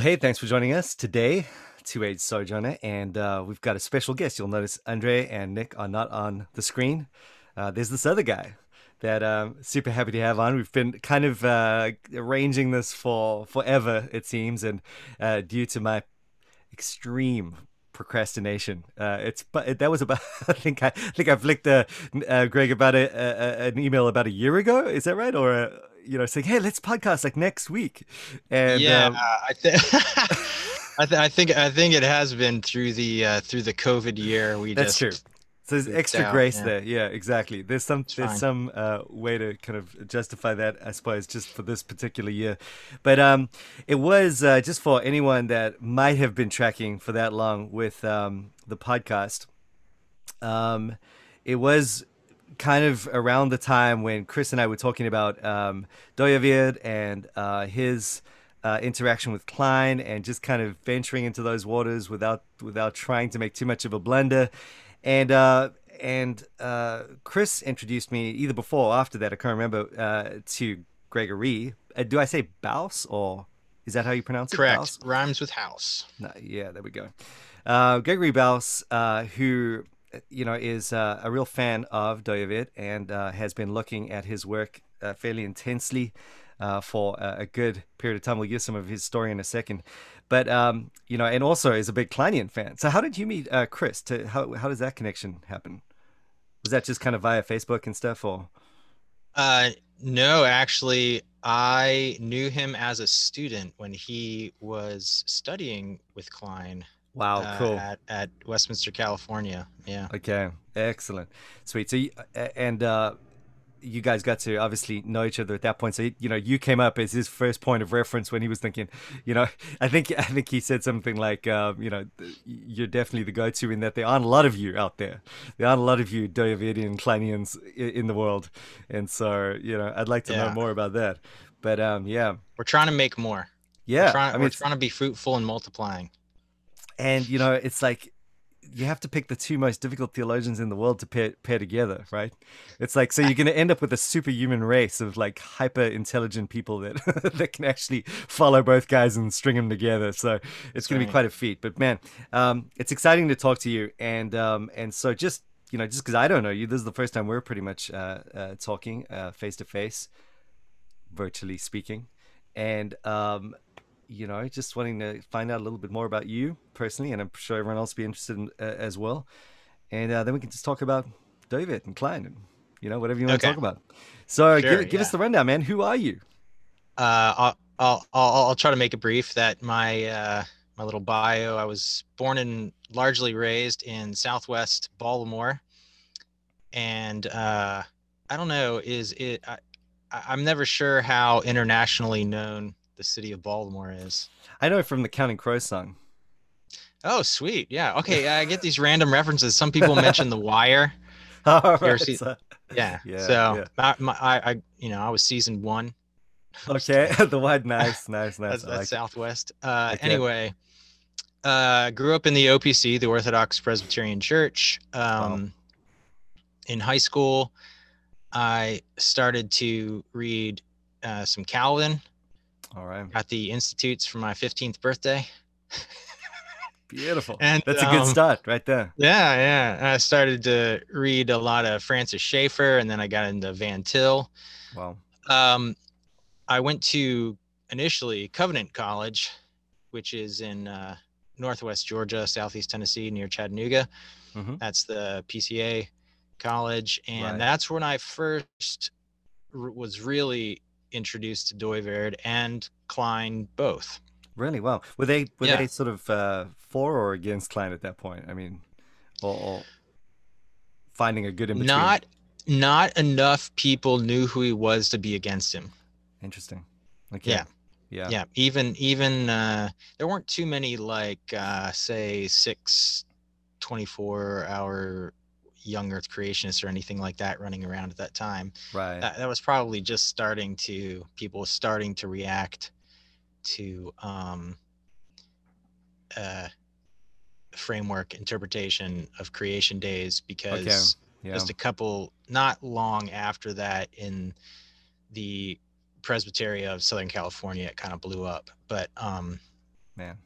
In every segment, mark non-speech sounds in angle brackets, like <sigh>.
Well, hey, thanks for joining us today, Two Age Sojourner, and uh, we've got a special guest. You'll notice Andre and Nick are not on the screen. Uh, there's this other guy that I'm super happy to have on. We've been kind of uh, arranging this for forever, it seems, and uh, due to my extreme procrastination. Uh, it's but that was about. <laughs> I think I, I think I flicked uh, uh, Greg about a, a, an email about a year ago. Is that right? Or you know, saying, "Hey, let's podcast like next week." And yeah, um, I think. <laughs> I, th- I think I think it has been through the uh, through the COVID year. We that's just, true. So there's extra grace yeah. there. Yeah, exactly. There's some it's there's fine. some uh, way to kind of justify that, I suppose, just for this particular year. But um, it was uh, just for anyone that might have been tracking for that long with um, the podcast. Um, it was kind of around the time when Chris and I were talking about um, and uh, his. Uh, interaction with Kline and just kind of venturing into those waters without without trying to make too much of a blunder and uh, and uh, Chris introduced me either before or after that. I can't remember uh, to Gregory. Uh, do I say Baus or is that how you pronounce it? Correct. Rhymes with house. No, yeah, there we go. Uh, Gregory Baus, uh, who you know is a real fan of Dooyeweerd and has been looking at his work fairly intensely. for a good period of time. We'll give some of his story in a second. But um, you know, and also is a big Kleinian fan. So how did you meet uh, Chris? To how how does that connection happen? Was that just kind of via Facebook and stuff, or? Uh, no, actually, I knew him as a student when he was studying with Kline. Wow, uh, cool. At, at Westminster, California. Yeah. Okay, excellent, sweet. So, you, and uh, you guys got to obviously know each other at that point. So you know, you came up as his first point of reference when he was thinking, you know, <laughs> I think I think he said something like, uh, you know, you're definitely the go-to in that there aren't a lot of you out there. There aren't a lot of you Dooyeweerdian Kleinians in the world, and so you know, I'd like to yeah. know more about that. But um, yeah, we're trying to make more. Yeah, we're trying, I mean, we're trying to be fruitful and multiplying. And you know, it's like you have to pick the two most difficult theologians in the world to pair, pair together, right? It's like so you're going to end up with a superhuman race of like hyper intelligent people that <laughs> that can actually follow both guys and string them together. So it's going to be quite a feat. But man, um, it's exciting to talk to you, and um, and so just you know just because I don't know you, this is the first time we're pretty much uh, uh, talking face to face, virtually speaking, and um, you know, just wanting to find out a little bit more about you personally, and I'm sure everyone else will be interested in, uh, as well. And uh, then we can just talk about David and Kline and, you know, whatever you want okay. to talk about. So sure, give, give yeah. us the rundown, man. Who are you? Uh, I'll, I'll, I'll, I'll try to make it brief that my, uh, my little bio, I was born and largely raised in Southwest Baltimore. And, uh, I don't know, is it, I, I'm never sure how internationally known the city of Baltimore is. I know it from the Counting Crows song. Oh, sweet. Yeah. Okay. <laughs> I get these random references. Some people mention The Wire. <laughs> Right. So, yeah. <laughs> yeah. So yeah. I, my, I, I, you know, I was season one. Okay. the Wide. Nice. Nice. Nice. that's, that's like Southwest. Uh, okay. Anyway, uh, grew up in the OPC, the Orthodox Presbyterian Church. Um. In high school, I started to read uh, some Calvin all right. At the institutes for my 15th birthday. Beautiful. <laughs> And that's a good um, start right there. Yeah, yeah. I started to read a lot of Francis Schaeffer and then I got into Van Til. Wow. Um, I went to initially Covenant College, which is in uh, Northwest Georgia, Southeast Tennessee, near Chattanooga. Mm-hmm. That's the PCA college. And right. that's when I first was really introduced to Dooyeweerd and Kline both. Really? Well, were they were yeah. they sort of uh, for or against Kline at that point? I mean, or, or finding a good in between. Not not enough people knew who he was to be against him. Interesting. Okay. Yeah. Yeah. Yeah. Even even uh, there weren't too many like uh, say six 24 hour young earth creationists or anything like that running around at that time right that, that was probably just starting to people starting to react to um uh framework interpretation of creation days because okay. yeah. just a couple not long after that in the presbytery of southern california it kind of blew up but um man.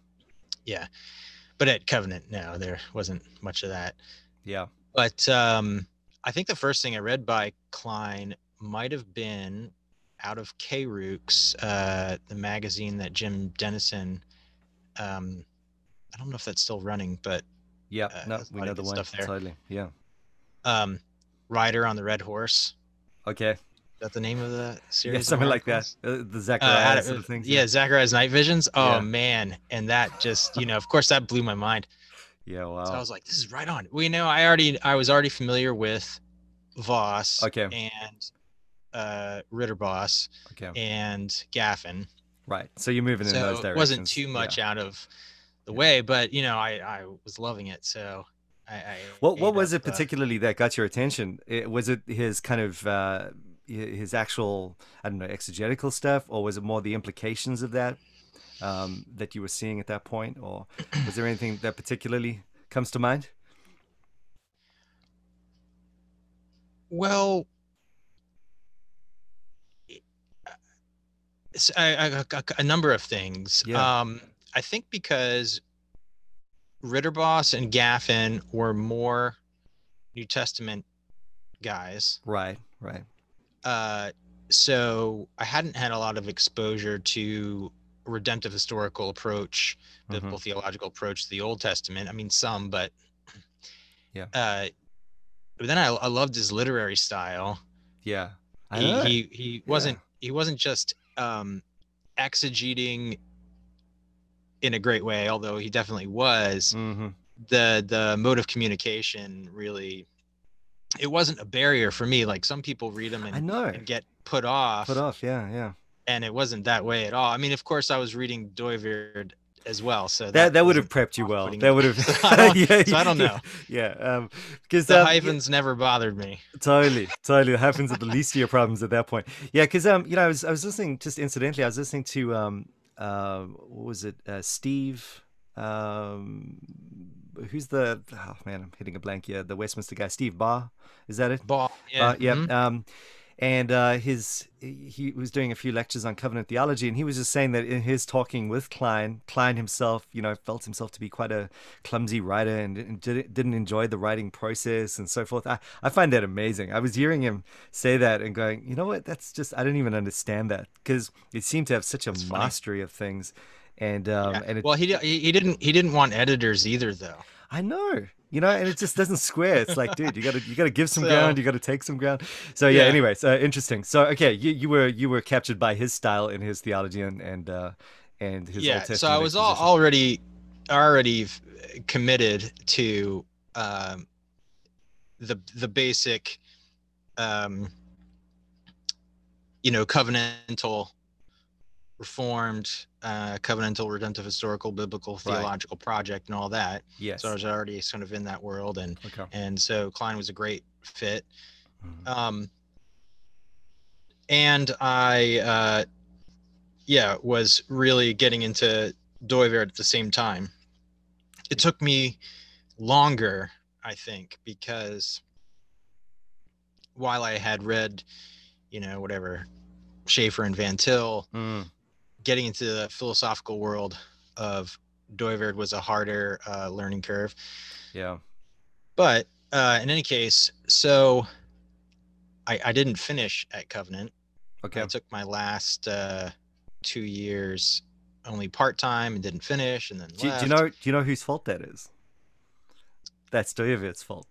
Yeah, but at Covenant, no, there wasn't much of that. Yeah, but um, I think the first thing I read by Kline might have been out of Kerux, uh, the magazine that Jim Dennison. Um, I don't know if that's still running, but yeah, uh, no, we know the one totally. Yeah. Um, Rider on the Red Horse. Okay. Is that the name of the series? Yeah, something like that. Uh, the Zachariah uh, sort of things. Yeah, Zachariah's Night Visions. Oh yeah. man, and that just you know, of course, that blew my mind. Yeah, wow. So I was like, this is right on. Well, you know, I already I was already familiar with Vos. Okay. And uh, Ridderbos Okay. And Gaffin. Right. So you're moving so in those directions. It wasn't too much yeah. out of the way, but you know, I I was loving it. So I. I what what was up, it uh, particularly uh, that got your attention? It, was it his kind of uh, his actual I don't know exegetical stuff, or was it more the implications of that um, that you were seeing at that point, or was there anything that particularly comes to mind? Well, a, a, a, number of things. Yeah. Um, I think because Ridderbos and Gaffin were more New Testament guys. Right, right. Uh, so I hadn't had a lot of exposure to redemptive historical approach, biblical mm-hmm. theological approach to the Old Testament. I mean, some, but yeah. Uh, but then I, I loved his literary style. Yeah, he, he he wasn't yeah. he wasn't just um, exegeting in a great way, although he definitely was. Mm-hmm. The the mode of communication really it wasn't a barrier for me. Like some people read them and, I know. and get put off. Put off, yeah, yeah. And it wasn't that way at all. I mean, of course, I was reading Dooyeweerd as well. So that that, that would have prepped you well. That would have. so, I yeah, so I don't know. Yeah, um, because the um, hyphens yeah, never bothered me. Totally, totally. The hyphens are the <laughs> least of your problems at that point. Yeah, because um, you know, I was I was listening just incidentally. I was listening to um, uh, what was it? Uh, Steve. Um, who's the? Oh man, I'm hitting a blank. here. the Westminster guy, Steve Baugh. Is that it? Baugh. Yeah. Yeah. Mm-hmm. Um, and uh, his he was doing a few lectures on covenant theology, and he was just saying that in his talking with Kline, Kline himself, you know, felt himself to be quite a clumsy writer and didn't enjoy the writing process and so forth. I, I find that amazing. I was hearing him say that and going, you know what? That's just I don't even understand that because it seemed to have such a That's mastery funny. of things, and um, yeah. and it, well, he he didn't he didn't want editors either, though. I know you know, and it just doesn't square. It's like, dude, you gotta you gotta give some so, ground, you gotta take some ground. So yeah, yeah. anyways, uh, interesting. So okay, you, you were you were captured by his style and his theology and and uh, and his yeah. so I was all, already already committed to um, the the basic, um, you know, covenantal reformed uh, covenantal redemptive historical biblical theological right. project and all that yes so i was already sort of in that world and okay. and so kline was a great fit mm-hmm. um and i uh yeah was really getting into Dooyeweerd at the same time it took me longer i think because while i had read you know whatever Schaeffer and Van Til, mm getting into the philosophical world of Dooyeweerd was a harder uh, learning curve. Yeah. But uh, in any case, so I, I didn't finish at Covenant. Okay. I took my last uh, two years only part time and didn't finish, and then do, do, you know? Do you know whose fault that is? That's Dooyeweerd's fault.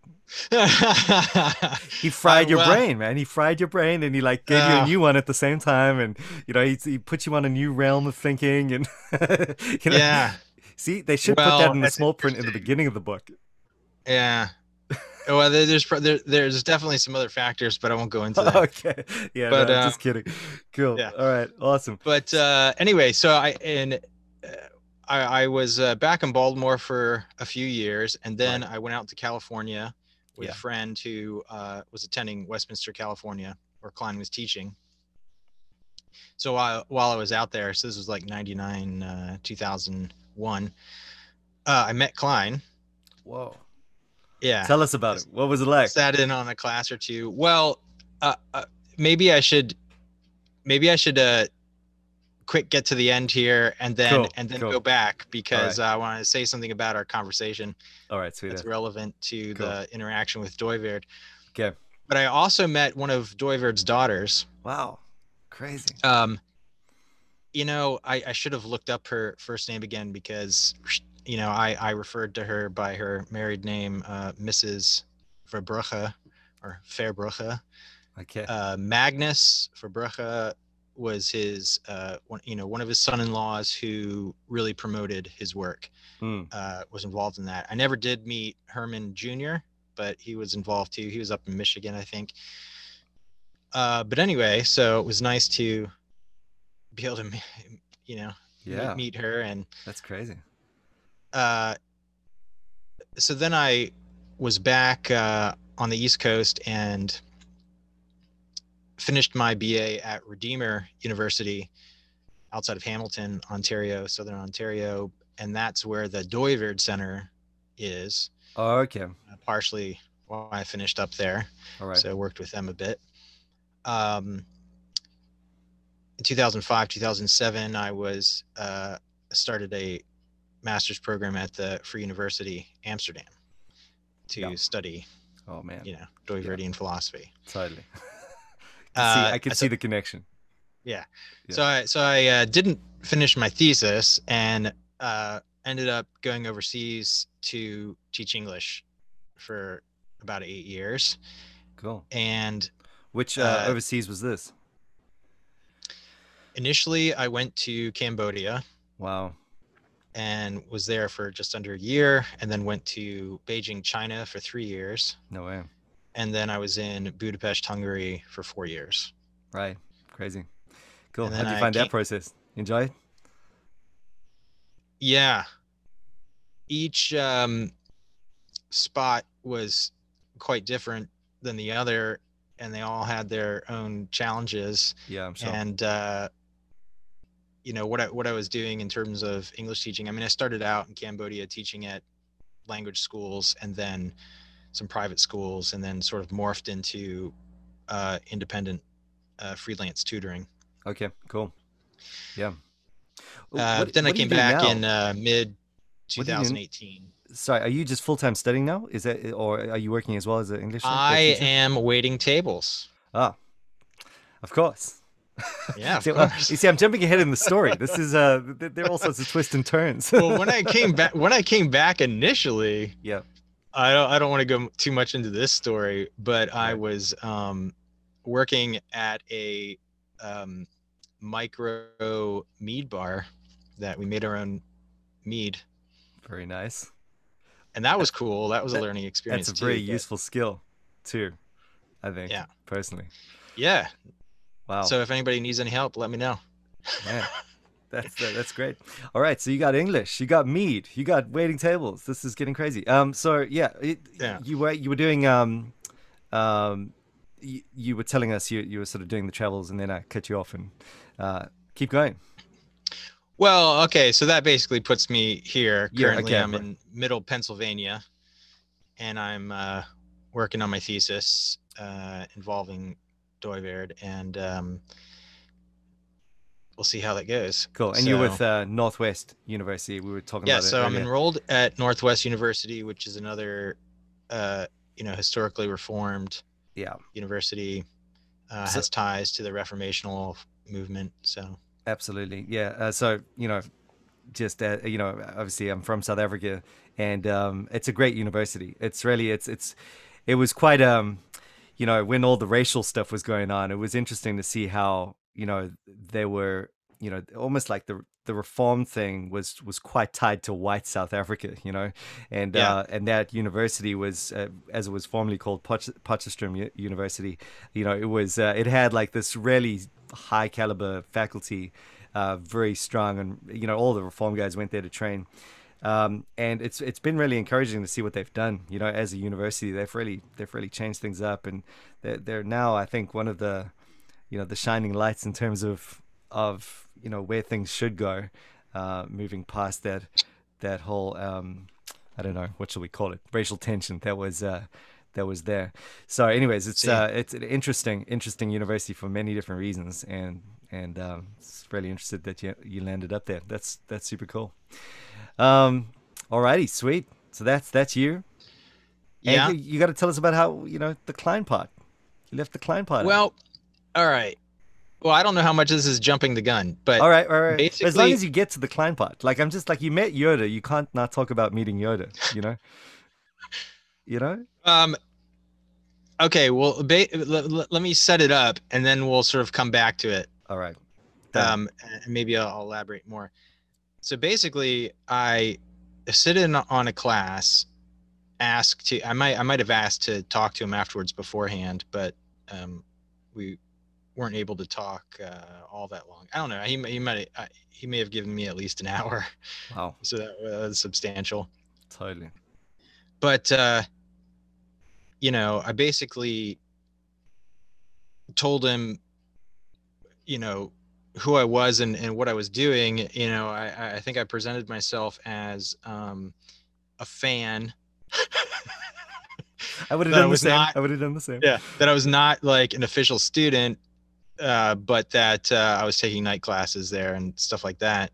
<laughs> he fried your brain, man. He fried your brain, and he like gave uh, you a new one at the same time, and you know he, he put you on a new realm of thinking, and <laughs> you know, yeah. See, they should well, put that in the small print in the beginning of the book. Yeah. well, there's there, there's definitely some other factors, but I won't go into that. <laughs> okay. Yeah. But no, uh, just kidding. Cool. Yeah. All right. Awesome. But uh, anyway, so I and I, I was uh, back in Baltimore for a few years, and then right. I went out to California with yeah. a friend who uh, was attending Westminster, California, where Kline was teaching. So while while I was out there, so this was like '99, uh, 2001, uh, I met Kline. Whoa. Yeah. Tell us about it. What was it like? Sat in on a class or two. Well, uh, uh, maybe I should, maybe I should quick get to the end here and then Cool, and then cool. go back because right. I want to say something about our conversation All right, sweet. that's relevant to Cool. the interaction with Dooyeweerd. Okay. But I also met one of Dooyeweerd's daughters. Wow, crazy. Um, you know, I, I should have looked up her first name again because, you know, I, I referred to her by her married name, uh, Mrs. Verbrugge or Verbrugge. Okay. Uh, Magnus Verbrugge was his, uh, one, you know, one of his son-in-laws who really promoted his work, Mm. uh, was involved in that. I never did meet Herman Jr., but he was involved too. He was up in Michigan, I think. Uh, but anyway, so it was nice to be able to, you know, Yeah, meet her. And that's crazy. uh, so then I was back uh, on the East Coast and finished my BA at Redeemer University outside of Hamilton, Ontario, Southern Ontario. And that's where the Dooyeweerd Center is, Oh, okay. uh, partially why I finished up there. All right. So I worked with them a bit. Um, in 2005, 2007, I was uh, started a master's program at the Free University Amsterdam to Yeah. study, oh man, you know, Dooyeweerdian philosophy. totally. <laughs> I, can see, Uh, I can so- see the connection. Yeah. So I so I uh, didn't finish my thesis and uh, ended up going overseas to teach English for about eight years. Cool. And Which uh, Uh, overseas was this? initially, I went to Cambodia. Wow. and was there for just under a year and then went to Beijing, China for three years. No way. And then I was in Budapest, Hungary for four years. Right. Crazy. Cool. How did you find that process? Enjoy it? Yeah. Each um, spot was quite different than the other, and they all had their own challenges. Yeah, I'm sure. and uh, you know what I, what I was doing in terms of English teaching. I mean, I started out in Cambodia teaching at language schools, and then some private schools, and then sort of morphed into uh, independent uh, freelance tutoring. okay. Cool. Yeah. Uh, What- then I came back now? in uh, mid What do you do n- 2018. Sorry, are you just full time studying now? Is that, or are you working as well as an English? I am waiting tables. Ah, of course. Yeah, <laughs> see, well, you see, I'm jumping ahead in the story. This is uh, there are all sorts of twists and turns. well, when I came back, when I came back initially, yeah. I don't I don't want to go too much into this story, but I was um, working at a um, micro mead bar that we made our own mead, Very nice. and that was cool. That was a learning experience. That's a too, very but- useful skill, too. I think. Yeah. Personally. Yeah. Wow. So if anybody needs any help, let me know. Man, <laughs> that's that, that's great. All right, so you got English, you got mead, you got waiting tables. This is getting crazy. Um, so yeah, it, Yeah. you were you were doing um, um, you, you were telling us you you were sort of doing the travels, and then I cut you off and uh, keep going. Well, okay, so that basically puts me here. Yeah, Currently, okay, I'm but- in Middle Pennsylvania, and I'm uh, working on my thesis uh, involving Dooyeweerd, and um, we'll see how that goes. Cool. And you're with uh, Northwest University. We were talking yeah, about it. so I'm enrolled at Northwest University, which is another, uh, you know, historically reformed Yeah, university. Uh, So- has ties to the Reformational movement. So absolutely. Yeah. Uh, so you know, just uh, you know, obviously I'm from South Africa, and um, it's a great university. It's really it's it's it was quite um, you know, when all the racial stuff was going on, it was interesting to see how you know they were you know almost like the the reform thing was was quite tied to white South Africa, you know, and Yeah. uh, and that university was uh, as it was formerly called Potch- Potchefstroom U- University, you know, it was uh, it had like this really high caliber faculty, uh, very strong, and you know all the reform guys went there to train. Um, and it's it's been really encouraging to see what they've done. You know, as a university, they've really they've really changed things up, and they're, they're now I think one of the you know the shining lights in terms of of you know where things should go, uh, moving past that that whole um, I don't know what shall we call it racial tension that was uh, that was there. So, anyways, it's uh, it's an interesting interesting university for many different reasons, and and um, it's really interested that you you landed up there. That's that's super cool. Um, alrighty, sweet. So that's that's you. Yeah. And you, you got to tell us about how you know the Kline part. You left the Kline part. Well, all right. Well, I don't know how much this is jumping the gun, but all right, all right. Basically, as long as you get to the Kline part, like I'm just like you met Yoda, you can't not talk about meeting Yoda. You know. <laughs> you know. Um. Okay. Well, ba- let, let me set it up, and then we'll sort of come back to it. All right. Um. Maybe I'll, I'll elaborate more. So basically, I sit in on a class, ask to. I might I might have asked to talk to him afterwards beforehand, but um, we weren't able to talk uh, all that long. I don't know. He he might uh, he may have given me at least an hour. Wow. So that was substantial. Totally. But uh, you know, I basically told him, you know, who I was and, and what I was doing. You know, I, I think I presented myself as um, a fan. I would <laughs> have done the same. Not, I would have done the same. Yeah, that I was not like an official student, uh, but that uh, I was taking night classes there and stuff like that.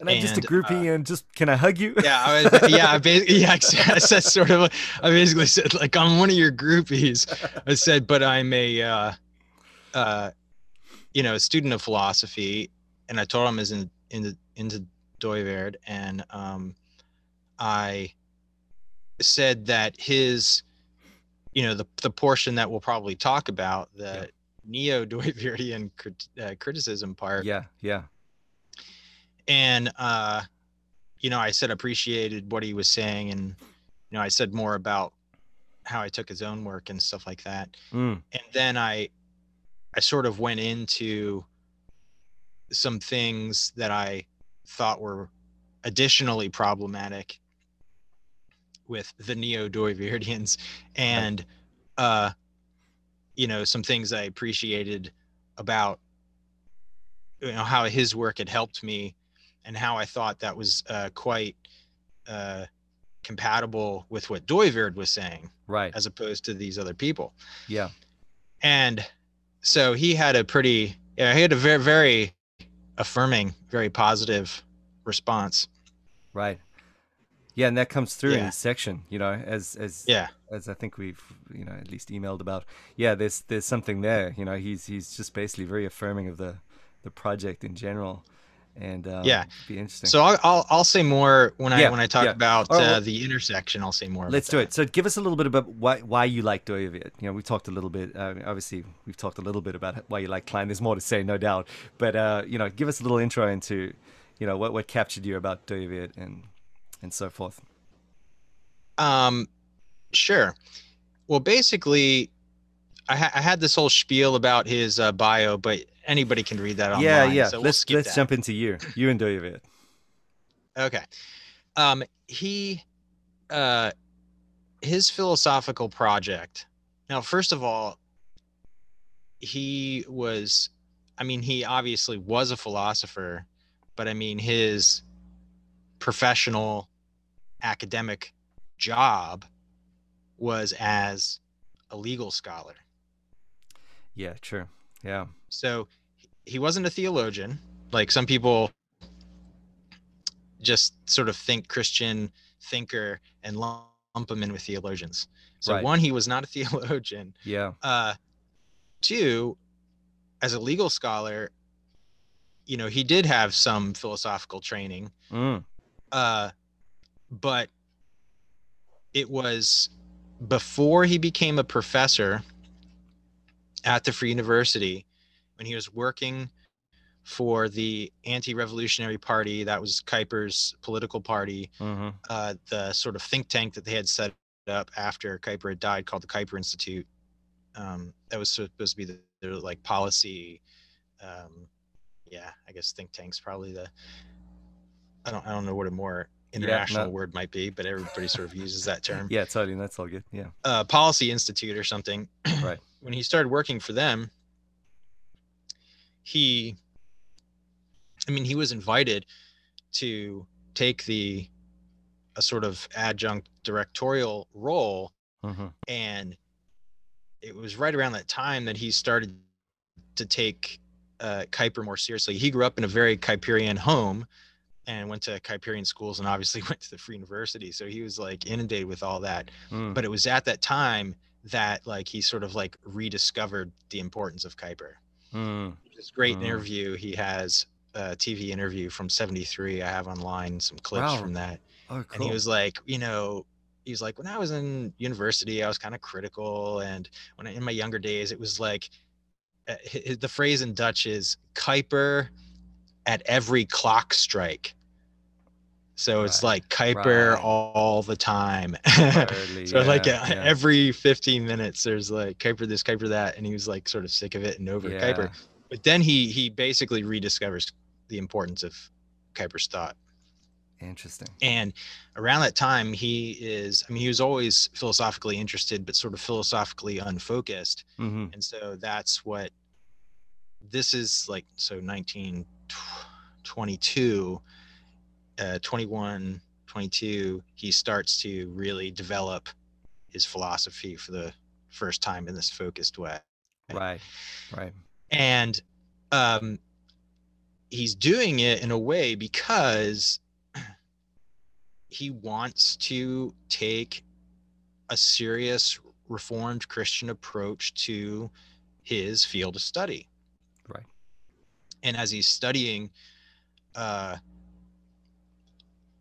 And I'm and, just a groupie, uh, and just can I hug you? Yeah, I was, yeah, I <laughs> basically, <laughs> yeah, I said sort of. I basically said like I'm one of your groupies. I said, but I'm a, uh, uh, you know, a student of philosophy, and I told him as in into into Dooyeweerd, and um, I said that his, you know, the the portion that we'll probably talk about that. Neo Dooyeweerdian crit, uh, criticism part. Yeah, yeah. And uh, you know, I said appreciated what he was saying, and you know, I said more about how I took his own work and stuff like that. Mm. And then I I sort of went into some things that I thought were additionally problematic with the neo Dooyeweerdians and uh you know some things I appreciated about you know how his work had helped me and how I thought that was uh quite uh compatible with what Dooyeweerd was saying right. as opposed to these other people. Yeah. And so he had a pretty yeah he had a very very affirming very positive response. Right. Yeah and that comes through yeah. in the section you know as as yeah as i think we've you know at least emailed about yeah there's there's something there you know he's he's just basically very affirming of the the project in general and um, yeah, be interesting. So I'll, I'll, I'll say more when I yeah, when I talk yeah. about uh, well, the intersection. I'll say more. Let's do that. it. So give us a little bit about why why you like Dooyeweerd. You know, we talked a little bit. Uh, obviously, we've talked a little bit about why you like Kline. There's more to say, no doubt. But uh, you know, give us a little intro into, you know, what what captured you about Dooyeweerd and and so forth. Um, sure. Well, basically, I, ha- I had this whole spiel about his uh, bio, but anybody can read that online. Yeah, yeah. So let's we'll let's that. jump into you. You and David. Okay. Um, he, uh, his philosophical project. Now, first of all, he was. I mean, he obviously was a philosopher, but I mean, his professional academic job was as a legal scholar. Yeah, true. Yeah. So he wasn't a theologian. Like some people just sort of think Christian thinker and lump him in with theologians. So right. one, he was not a <laughs> theologian. Yeah. Uh, two, as a legal scholar, you know, he did have some philosophical training. Mm. Uh, but it was before he became a professor at the Free University when he was working for the anti-revolutionary party that was Kuyper's political party mm-hmm. uh, the sort of think tank that they had set up after Kuyper had died called the Kuyper Institute um, that was supposed to be the, the like policy um, yeah I guess think tanks probably the I don't I don't know what a more international yeah, word might be but everybody sort of uses that term. Yeah totally that's all good yeah. Uh, policy institute or something. <clears throat> Right. When he started working for them he i mean he was invited to take the a sort of adjunct directorial role mm-hmm. and it was right around that time that he started to take uh, Kuyper more seriously. He grew up in a very Kuyperian home and went to Kuyperian schools and obviously <laughs> went to the Free University. So he was like inundated with all that. Mm. But it was at that time that like he sort of like rediscovered the importance of Kuyper. Mm. This great mm. interview he has a TV interview from 73. I have online some clips wow. from that. Oh, cool. And he was like, you know, he was like, when I was in university, I was kind of critical. And when I, in my younger days, it was like, uh, the phrase in Dutch is Kuyper at every clock strike. So right. it's like Kuyper right. all the time. <laughs> so yeah, like yeah. every 15 minutes, there's like Kuyper this, Kuyper that, and he was like sort of sick of it and over yeah. Kuyper. But then he he basically rediscovers the importance of Kuyper's thought. Interesting. And around that time, he is, I mean, he was always philosophically interested, but sort of philosophically unfocused. Mm-hmm. And so that's what this is like. So 1922, uh, 21, 22, he starts to really develop his philosophy for the first time in this focused way. Right. Right. And um, he's doing it in a way because <clears throat> he wants to take a serious reformed christian approach to his field of study and as he's studying uh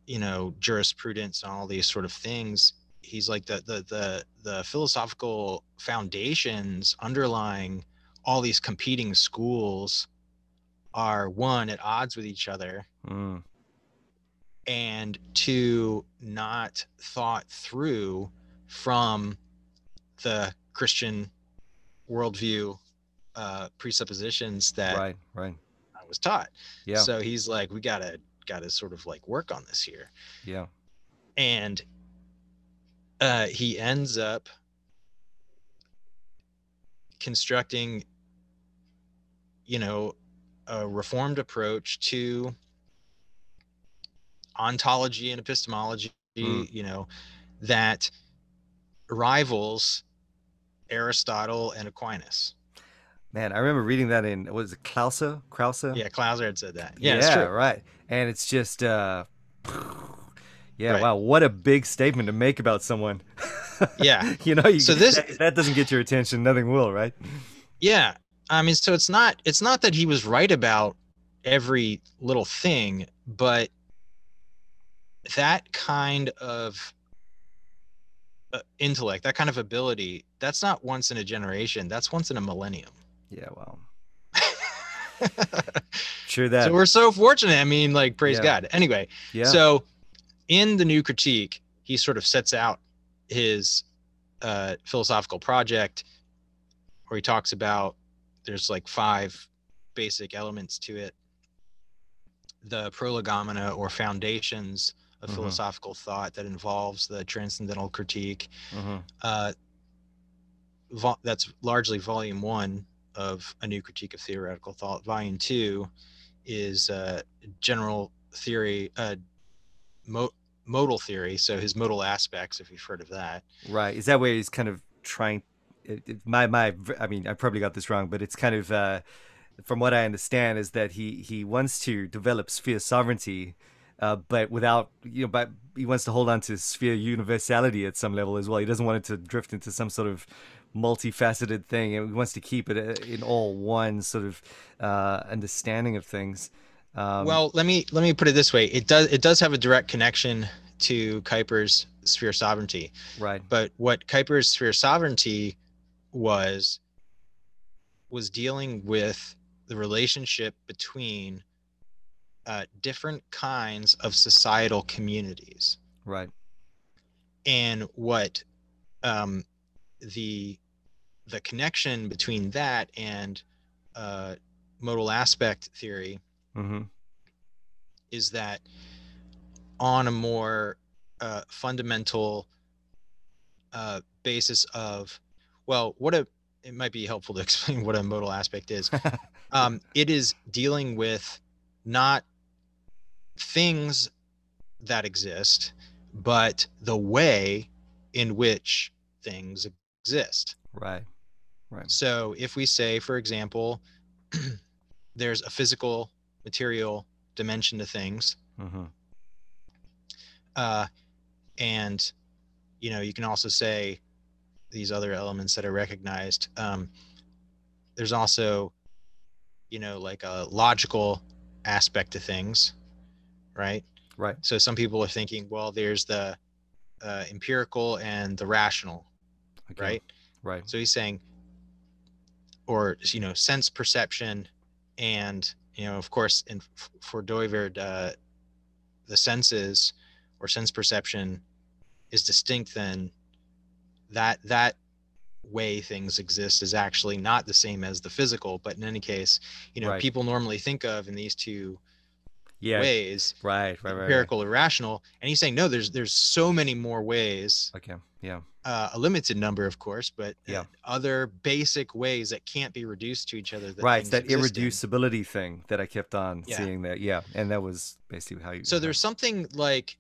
you know jurisprudence and all these sort of things he's like the the the the philosophical foundations underlying all these competing schools are one at odds with each other mm. and two not thought through from the christian worldview uh presuppositions that right right was taught yeah so he's like we gotta gotta sort of like work on this here yeah and uh he ends up constructing you know a reformed approach to ontology and epistemology, mm. you know, that rivals Aristotle and Aquinas. Man, I remember reading that in was it Clouser? Krauser? Yeah, Clouser had said that. Yeah, yeah right. And it's just uh yeah, right. wow, what a big statement to make about someone. <laughs> Yeah. you know, you, so this that, that doesn't get your attention, nothing will, right? Yeah. I mean, so it's not it's not that he was right about every little thing, but that kind of uh, intellect, that kind of ability, that's not once in a generation. That's once in a millennium. Yeah, well. <laughs> sure that. So we're so fortunate. I mean, like, praise yeah. God. Anyway, yeah. So in the new critique, he sort of sets out his uh, philosophical project where he talks about there's like five basic elements to it the prolegomena or foundations of mm-hmm. philosophical thought that involves the transcendental critique mm-hmm. uh, vo- that's largely volume one of a new critique of theoretical thought volume two is uh, general theory uh, mo- modal theory so his modal aspects if you've heard of that right is that where he's kind of trying it, it, my my I mean I probably got this wrong, but it's kind of uh, from what I understand is that he he wants to develop sphere sovereignty, uh, but without you know, but he wants to hold on to sphere universality at some level as well. He doesn't want it to drift into some sort of multifaceted thing, and he wants to keep it uh, in all one sort of uh, understanding of things. Um, well, let me let me put it this way: it does it does have a direct connection to kuyper's sphere sovereignty. Right. But what kuyper's sphere sovereignty was was dealing with the relationship between uh, different kinds of societal communities. Right. And what um, the the connection between that and uh, modal aspect theory mm-hmm. is that on a more uh, fundamental uh, basis of well, what a it might be helpful to <laughs> explain what a modal aspect is. <laughs> um, it is dealing with not things that exist, but the way in which things exist. Right. Right. So if we say, for example, <clears throat> there's a physical material dimension to things, Mm-hmm. uh, and you know you can also say these other elements that are recognized. Um, there's also, you know, like a logical aspect to things, right? Right. So some people are thinking, well, there's the uh, empirical and the rational, Okay. right? Right. So he's saying, or you know, sense perception, and you know, of course, in for Dooyeweerd, uh, the senses or sense perception is distinct. Then that that way things exist is actually not the same as the physical. But in any case, you know, Right. people normally think of in these two Yeah. ways, Right. Right. Right. right. empirical or rational, and he's saying no. There's there's so many more ways Okay. Yeah. Uh, a limited number, of course, but uh, Yeah. other basic ways that can't be reduced to each other. That right. That irreducibility thing that I kept on Yeah. seeing that. Yeah. And that was basically how you. So there's something like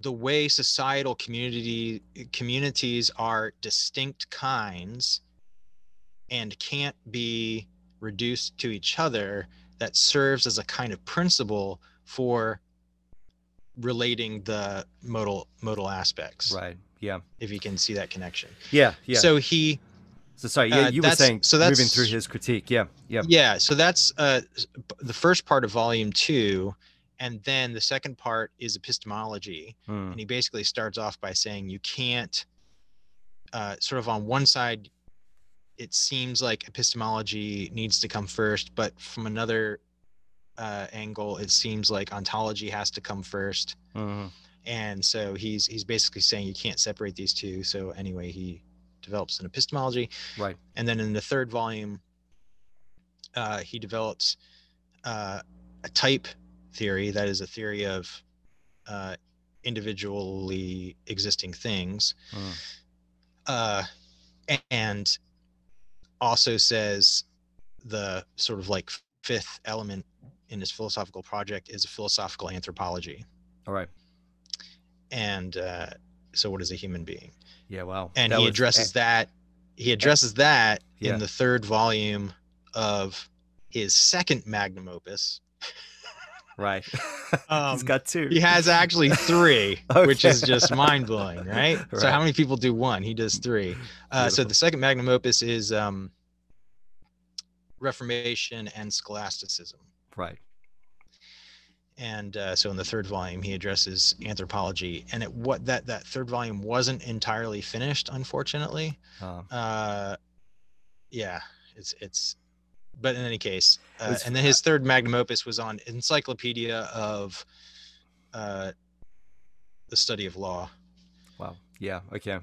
the way societal community communities are distinct kinds and can't be reduced to each other that serves as a kind of principle for relating the modal modal aspects Right. Yeah. if you can see that connection Yeah. Yeah. So, he. so sorry. Yeah. uh, you were saying so that's, moving through his critique. Yeah. Yeah. yeah so that's uh the first part of volume two and then the second part is epistemology Mm, and he basically starts off by saying you can't uh sort of on one side it seems like epistemology needs to come first but from another uh angle it seems like ontology has to come first mhm. And so he's he's basically saying you can't separate these two so anyway he develops an epistemology Right. and then in the third volume uh, he develops uh, a type theory that is a theory of uh, individually existing things Mm. uh, and also says the sort of like fifth element in his philosophical project is a philosophical anthropology All right. And uh, so what is a human being Yeah. Wow. and That he was- addresses that he addresses that Yeah. in the third volume of his second magnum opus Right. <laughs> Um, He's got two. he has actually <laughs> three which is just mind-blowing <laughs> right? so how many people do one he does three uh, so the second magnum opus is um, reformation and scholasticism Right. And uh, so in the third volume he addresses anthropology and it what that that third volume wasn't entirely finished unfortunately uh yeah it's it's but in any case uh, and then his third magnum opus was on encyclopedia of uh the study of law Wow. Yeah. Okay.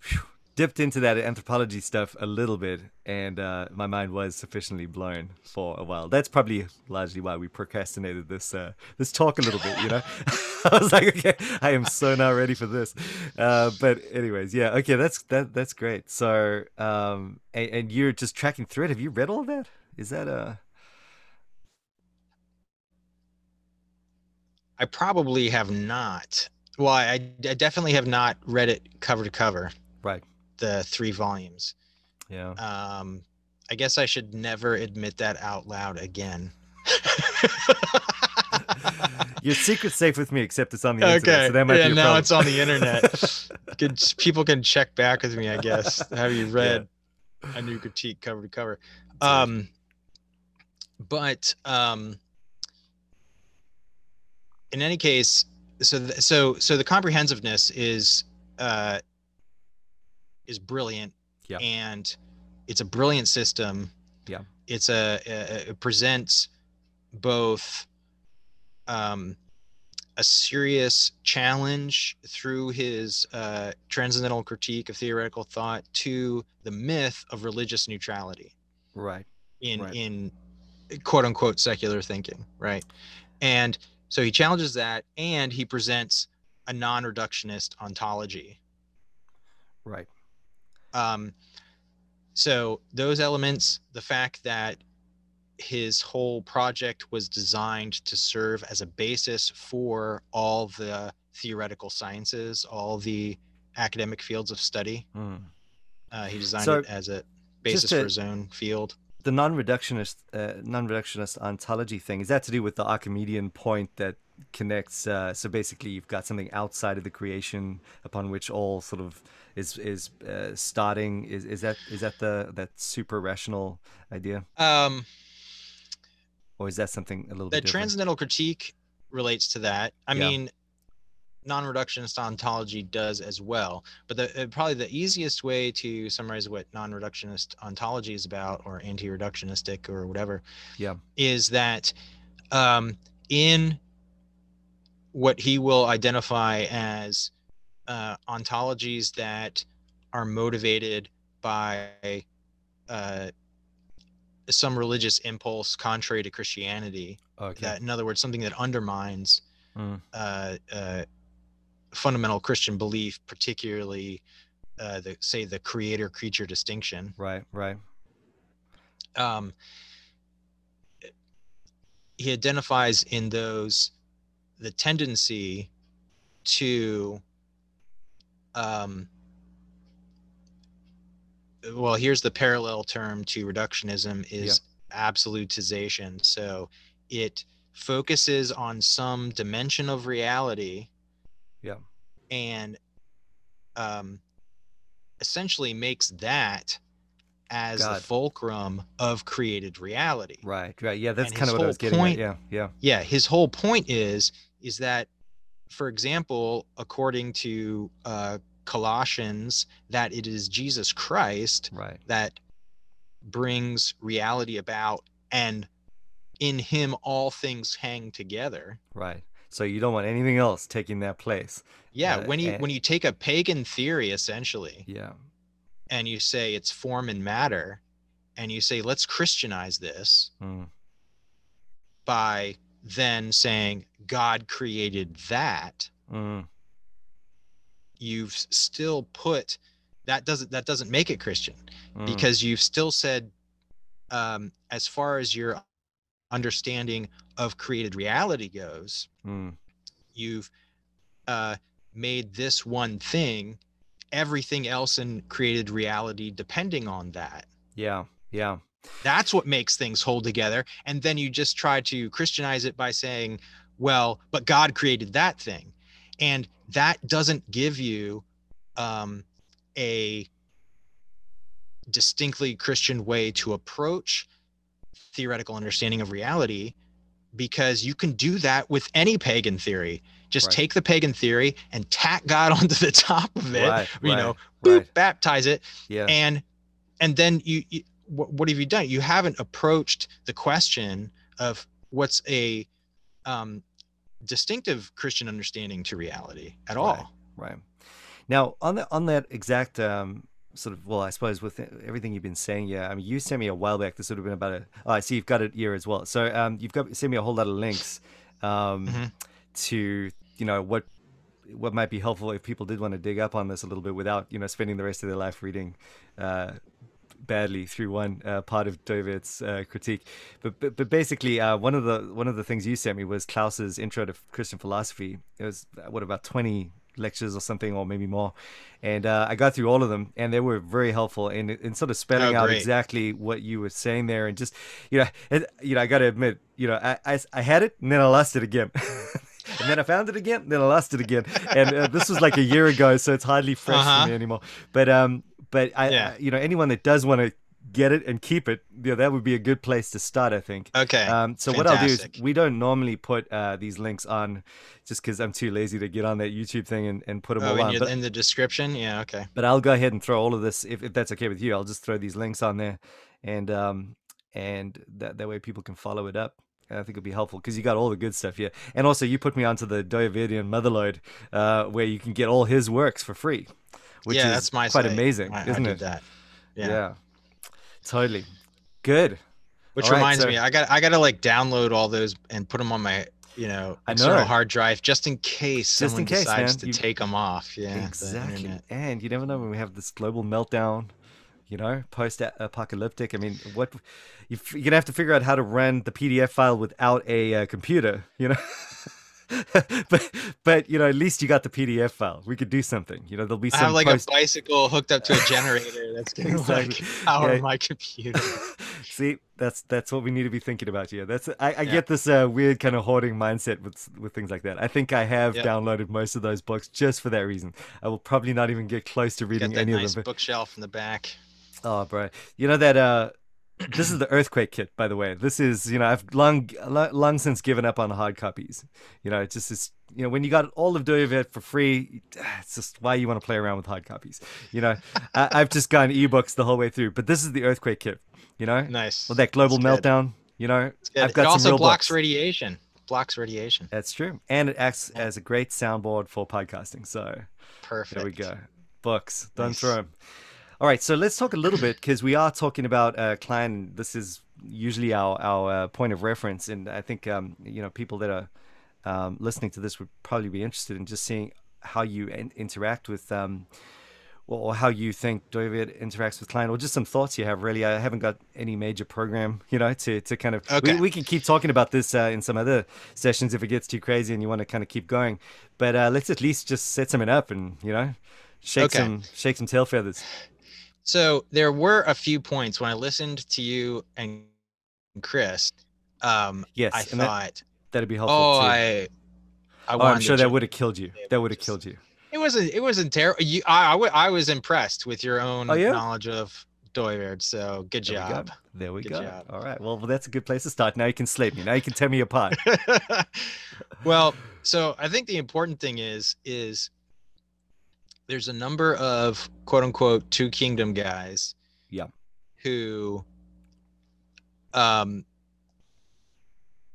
Phew. Dipped into that anthropology stuff a little bit, and uh, my mind was sufficiently blown for a while. That's probably largely why we procrastinated this uh, this talk a little bit. You know, <laughs> I was like, okay, I am so now ready for this. Uh, but anyways, yeah. Okay, that's that that's great. So, um, and, and you're just tracking through it. Have you read all that? Is that a i probably have not well i, I definitely have not read it cover to cover right? The three volumes Yeah. um i guess i should never admit that out loud again <laughs> Your secret's safe with me, except it's on the internet. okay So that might yeah be a now problem. it's on the internet <laughs> Good, people can check back with me i guess <laughs> have you read a new critique cover to cover um but um in any case so th- so so the comprehensiveness is uh is brilliant Yeah. and it's a brilliant system Yeah. it's a, a it presents both um a serious challenge through his uh, transcendental critique of theoretical thought to the myth of religious neutrality Right. in Right. in quote unquote secular thinking right and so he challenges that and he presents a non-reductionist ontology Right. Um so those elements the fact that his whole project was designed to serve as a basis for all the theoretical sciences all the academic fields of study. Mm. Uh, he designed so, it as a basis to, for his own field. The non-reductionist, uh, non-reductionist ontology thing is that to do with the Archimedean point that connects. Uh, so basically, you've got something outside of the creation upon which all sort of is is uh, starting. Is is that is that the that super rational idea? Um, or is that something a little the bit? The transcendental critique relates to that. I yeah. mean, non-reductionist ontology does as well. But the, uh, probably the easiest way to summarize what non-reductionist ontology is about, or anti-reductionistic, or whatever, yeah, is that um, in what he will identify as uh, ontologies that are motivated by uh, some religious impulse contrary to Christianity. Okay. That, in other words, something that undermines mm. uh, uh, fundamental Christian belief, particularly uh, the say the creator creature distinction. Right. Right. Um, he identifies in those the tendency to um, well here's the parallel term to reductionism is yeah. absolutization so it focuses on some dimension of reality and um, essentially makes that as God. the fulcrum of created reality right right yeah that's and kind of what i was getting point, at. yeah yeah yeah his whole point is is that for example, according to uh, Colossians, that it is Jesus Christ right. that brings reality about, and in Him all things hang together. Right. So you don't want anything else taking that place. Yeah. Uh, when you and... when you take a pagan theory, essentially. Yeah. And you say it's form and matter, and you say let's Christianize this mm. by then saying God created that, mm. you've still put that doesn't that doesn't make it Christian mm. because you've still said um, as far as your understanding of created reality goes, mm. you've uh, made this one thing everything else in created reality depending on that. Yeah, yeah. That's what makes things hold together. And then you just try to Christianize it by saying, well, but God created that thing. And that doesn't give you um, a distinctly Christian way to approach theoretical understanding of reality because you can do that with any pagan theory. Just right. take the pagan theory and tack God <laughs> onto the top of it, right, you right, know, boop, baptize it. Yeah. And and then you, you what, what have you done? You haven't approached the question of what's a um, distinctive Christian understanding to reality at all. Right. right. Now, on that on that exact um, sort of well, I suppose with everything you've been saying, yeah. I mean, you sent me a while back. This would have been about a. Oh, I see you've got it here as well. So um, you've got sent me a whole lot of links um, mm-hmm. to you know what what might be helpful if people did want to dig up on this a little bit without you know spending the rest of their life reading uh, badly through one uh, part of Dooyeweerd's uh, critique. But, but, but basically, uh, one of the one of the things you sent me was Clouser's intro to Christian philosophy. It was what about twenty lectures or something, or maybe more. And uh, I got through all of them, and they were very helpful in in sort of spelling oh, out exactly what you were saying there, and just you know, it, you know, I got to admit, you know, I, I I had it, and then I lost it again. <laughs> and then I found it again, then I lost it again, and uh, this was like a year ago, so it's hardly fresh uh-huh. for me anymore. But um, but I, yeah. you know, anyone that does want to get it and keep it, you know, that would be a good place to start, I think. Okay. Um, so Fantastic. what I'll do is we don't normally put uh, these links on just because I'm too lazy to get on that YouTube thing and, and put them oh, all on. But, in the description, yeah, okay. But I'll go ahead and throw all of this if, if that's okay with you. I'll just throw these links on there, and um, and that that way people can follow it up. I think it'll be helpful because you got all the good stuff here, and also you put me onto the Dooyeweerdian Motherlode, uh, where you can get all his works for free which yeah, is that's my quite site. amazing, I, isn't I it? That. Yeah. yeah. Totally. Good. Which all reminds right, so... me, I got I got to like download all those and put them on my you know external know. hard drive just in case just someone in case, decides man. to you... take them off. Yeah, exactly. And you never know when we have this global meltdown. You know, post-apocalyptic. I mean, what you're gonna have to figure out how to run the PDF file without a uh, computer. You know. <laughs> <laughs> but but you know, at least you got the PDF file. We could do something. You know, there'll be some. I have like post- a bicycle hooked up to a <laughs> generator that's gonna <laughs> like power yeah. my computer. See, that's that's what we need to be thinking about here. That's I, I yeah. get this uh, weird kind of hoarding mindset with with things like that. I think I have yep. downloaded most of those books just for that reason. I will probably not even get close to reading any nice of them. But... Bookshelf in the back. Oh, bro, you know that uh this is the earthquake kit, by the way. This is, you know, I've long, long since given up on hard copies. You know, it's just, it's, you know, when you got all of Dooyeweerd for free, it's just why you want to play around with hard copies. You know, I, have just gone ebooks the whole way through, but this is the earthquake kit. You know, nice. Well, that global That's meltdown. Good. You know, I've got it also blocks books. radiation. Blocks radiation. That's true, and it acts as a great soundboard for podcasting. So, perfect. There we go. Books. Don't nice. throw them. All right, so let's talk a little bit because we are talking about uh, Kline. This is usually our our uh, point of reference, and I think um, you know people that are um, listening to this would probably be interested in just seeing how you in- interact with. Um, or how you think Dooyeweerd interacts with Kline, or just some thoughts you have. Really, I haven't got any major program, you know, to, to kind of. Okay. We, we can keep talking about this uh, in some other sessions if it gets too crazy and you want to kind of keep going. But uh, let's at least just set something up and you know, shake okay. some shake some tail feathers. So there were a few points when I listened to you and Chris. Um, yes, I thought that, would be helpful. Oh, too. I. I oh, I'm sure that would have killed you. That would have killed you. It wasn't. It wasn't terrible. You, I, I, I was impressed with your own oh, yeah? knowledge of Dooyeweerd. So good there job. We go. There we good go. Job. All right. Well, well, that's a good place to start. Now you can slate me. Now you can tear me apart. <laughs> well, so I think the important thing is is there's a number of quote unquote two kingdom guys yeah who um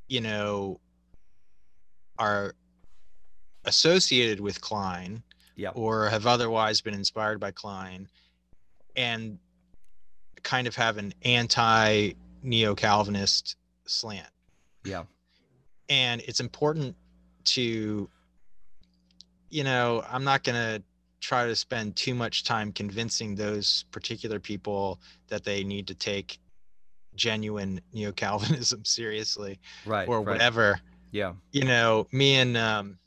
you know are associated with Kline yeah. or have otherwise been inspired by Kline and kind of have an anti neo Calvinist slant. Yeah. And it's important to you know, I'm not going to try to spend too much time convincing those particular people that they need to take genuine neo Calvinism <laughs> seriously, right, or right. whatever. Yeah, you know, me and um,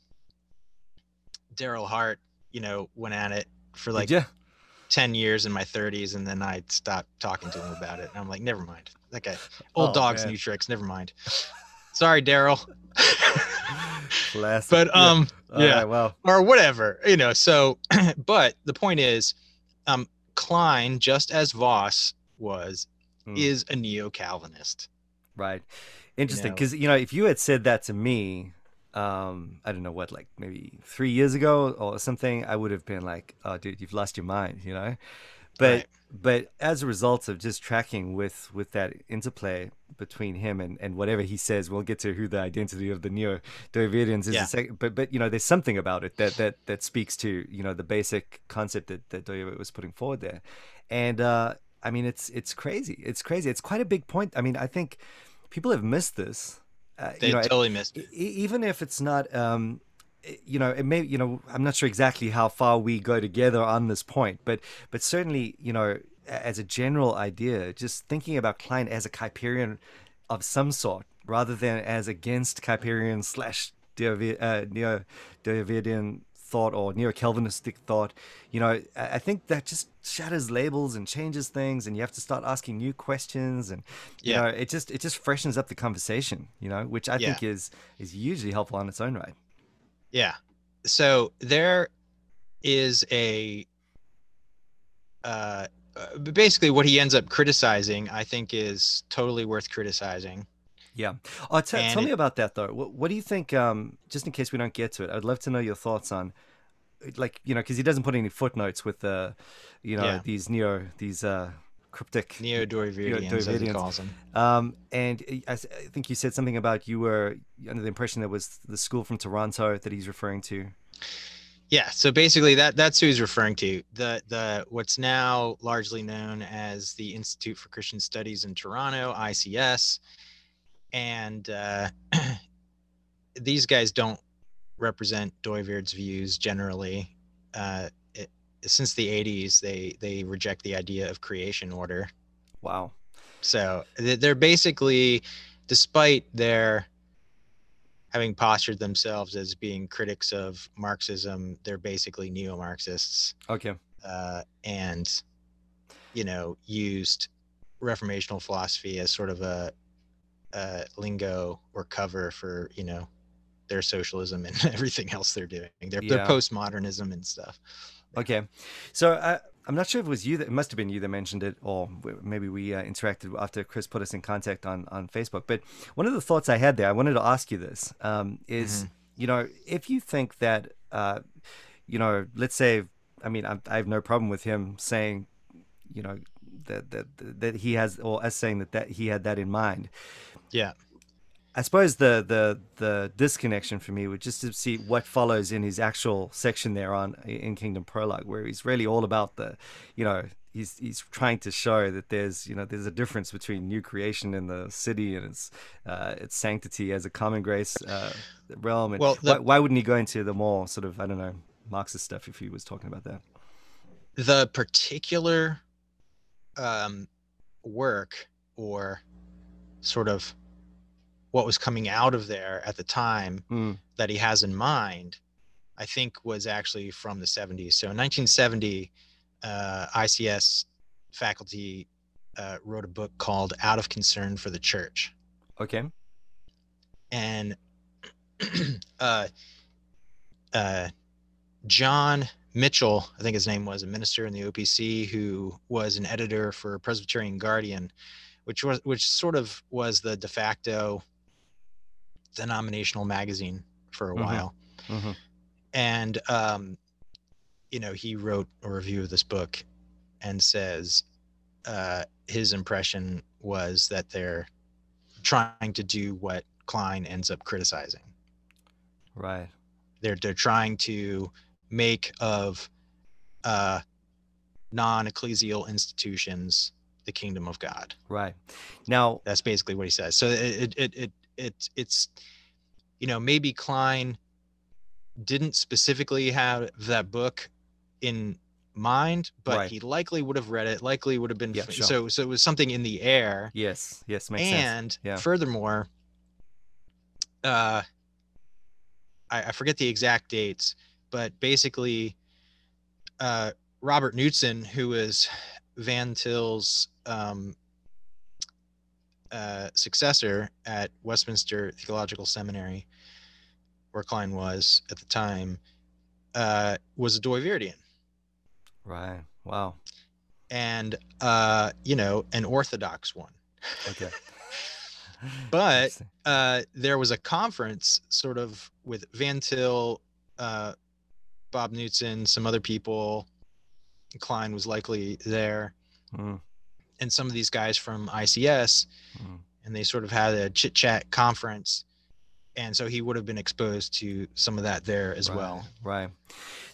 Darryl Hart, you know, went at it for like ten years in my 30s, and then I stopped talking to him about it. And I'm like, never mind. That guy, old oh, dogs, man. new tricks. Never mind. <laughs> Sorry, Darryl. <laughs> Classic. But um, yeah, yeah. Right, well, or whatever, you know. So, <clears throat> but the point is, um, Kline, just as Vos was, hmm. is a neo Calvinist. Right. Interesting, because you, know, you know, if you had said that to me, um, I don't know what, like maybe three years ago or something, I would have been like, "Oh, dude, you've lost your mind," you know. But right. but as a result of just tracking with with that interplay, between him and, and whatever he says. We'll get to who the identity of the neo Dooyeweerdians is. Yeah. but but you know, there's something about it that that that speaks to you know the basic concept that that Dooyeweerd was putting forward there, and uh, I mean it's it's crazy. It's crazy. It's quite a big point. I mean, I think people have missed this. Uh, they you know, totally missed it. Even if it's not. Um, you know it may you know i'm not sure exactly how far we go together on this point but but certainly you know as a general idea, just thinking about Kline as a Kuyperian of some sort, rather than as against Kuyperian slash uh, neo Dooyeweerdian thought or neo Calvinistic thought, you know, I think that just shatters labels and changes things, and you have to start asking new questions, and you yeah. know, it just it just freshens up the conversation, you know, which I yeah. think is is hugely helpful on its own right. Yeah. So there is a uh, uh, basically what he ends up criticizing, I think, is totally worth criticizing. Yeah. Oh, t- tell me about that though. What, what do you think? Um, just in case we don't get to it, I'd love to know your thoughts on, like, you know, because he doesn't put any footnotes with the, uh, you know, yeah. these neo these uh, cryptic neo he calls them. Um, and I, I, think you said something about you were under the impression that was the school from Toronto that he's referring to. Yeah, so basically that that's who he's referring to. The the what's now largely known as the Institute for Christian Studies in Toronto, ICS, and uh, <clears throat> these guys don't represent Dooyeweerd's views generally. Uh, since the 80s, they they reject the idea of creation order. Wow. So they're basically, despite their having postured themselves as being critics of Marxism, they're basically neo-Marxists. Okay. Uh, and you know, used reformational philosophy as sort of a, a lingo or cover for you know their socialism and <laughs> everything else they're doing. Their, yeah. their postmodernism and stuff. Okay, so uh, I'm not sure if it was you that it must have been you that mentioned it, or maybe we uh, interacted after Chris put us in contact on on Facebook. But one of the thoughts I had there, I wanted to ask you this: um, is mm-hmm. you know if you think that uh, you know, let's say, I mean, I, I have no problem with him saying, you know, that that that he has, or us saying that that he had that in mind. Yeah. I suppose the the the disconnection for me would just to see what follows in his actual section there on in Kingdom Prologue, where he's really all about the, you know, he's he's trying to show that there's you know there's a difference between new creation in the city and its uh, its sanctity as a common grace uh, realm. And well, the, why, why wouldn't he go into the more sort of I don't know Marxist stuff if he was talking about that? The particular um, work or sort of what was coming out of there at the time mm. that he has in mind, I think was actually from the 70s. So in 1970, uh, ICS faculty uh, wrote a book called Out of Concern for the Church. Okay. And <clears throat> uh, uh, John Mitchell, I think his name was, a minister in the OPC who was an editor for Presbyterian Guardian, which was which sort of was the de facto denominational magazine for a mm-hmm. while. Mm-hmm. And, um, you know, he wrote a review of this book and says uh, his impression was that they're trying to do what Kline ends up criticizing. Right. They're they're trying to make of uh, non-ecclesial institutions the kingdom of God. Right. Now that's basically what he says. So it it it it's it's you know maybe Kline didn't specifically have that book in mind, but right. he likely would have read it. Likely would have been yeah, sure. so. So it was something in the air. Yes. Yes. Makes and sense. Yeah. furthermore, uh, I, I forget the exact dates, but basically, uh, Robert who is Van Til's um, uh, successor at Westminster Theological Seminary, where Kline was at the time, uh, was a Dooyeweerdian. Right. Wow. And uh, you know, an Orthodox one. Okay. <laughs> but uh, there was a conference, sort of, with Van Til, uh, Bob Knudsen, some other people. Kline was likely there. Mm and some of these guys from ICS, mm. and they sort of had a chit chat conference. And so he would have been exposed to some of that there as right, well. Right.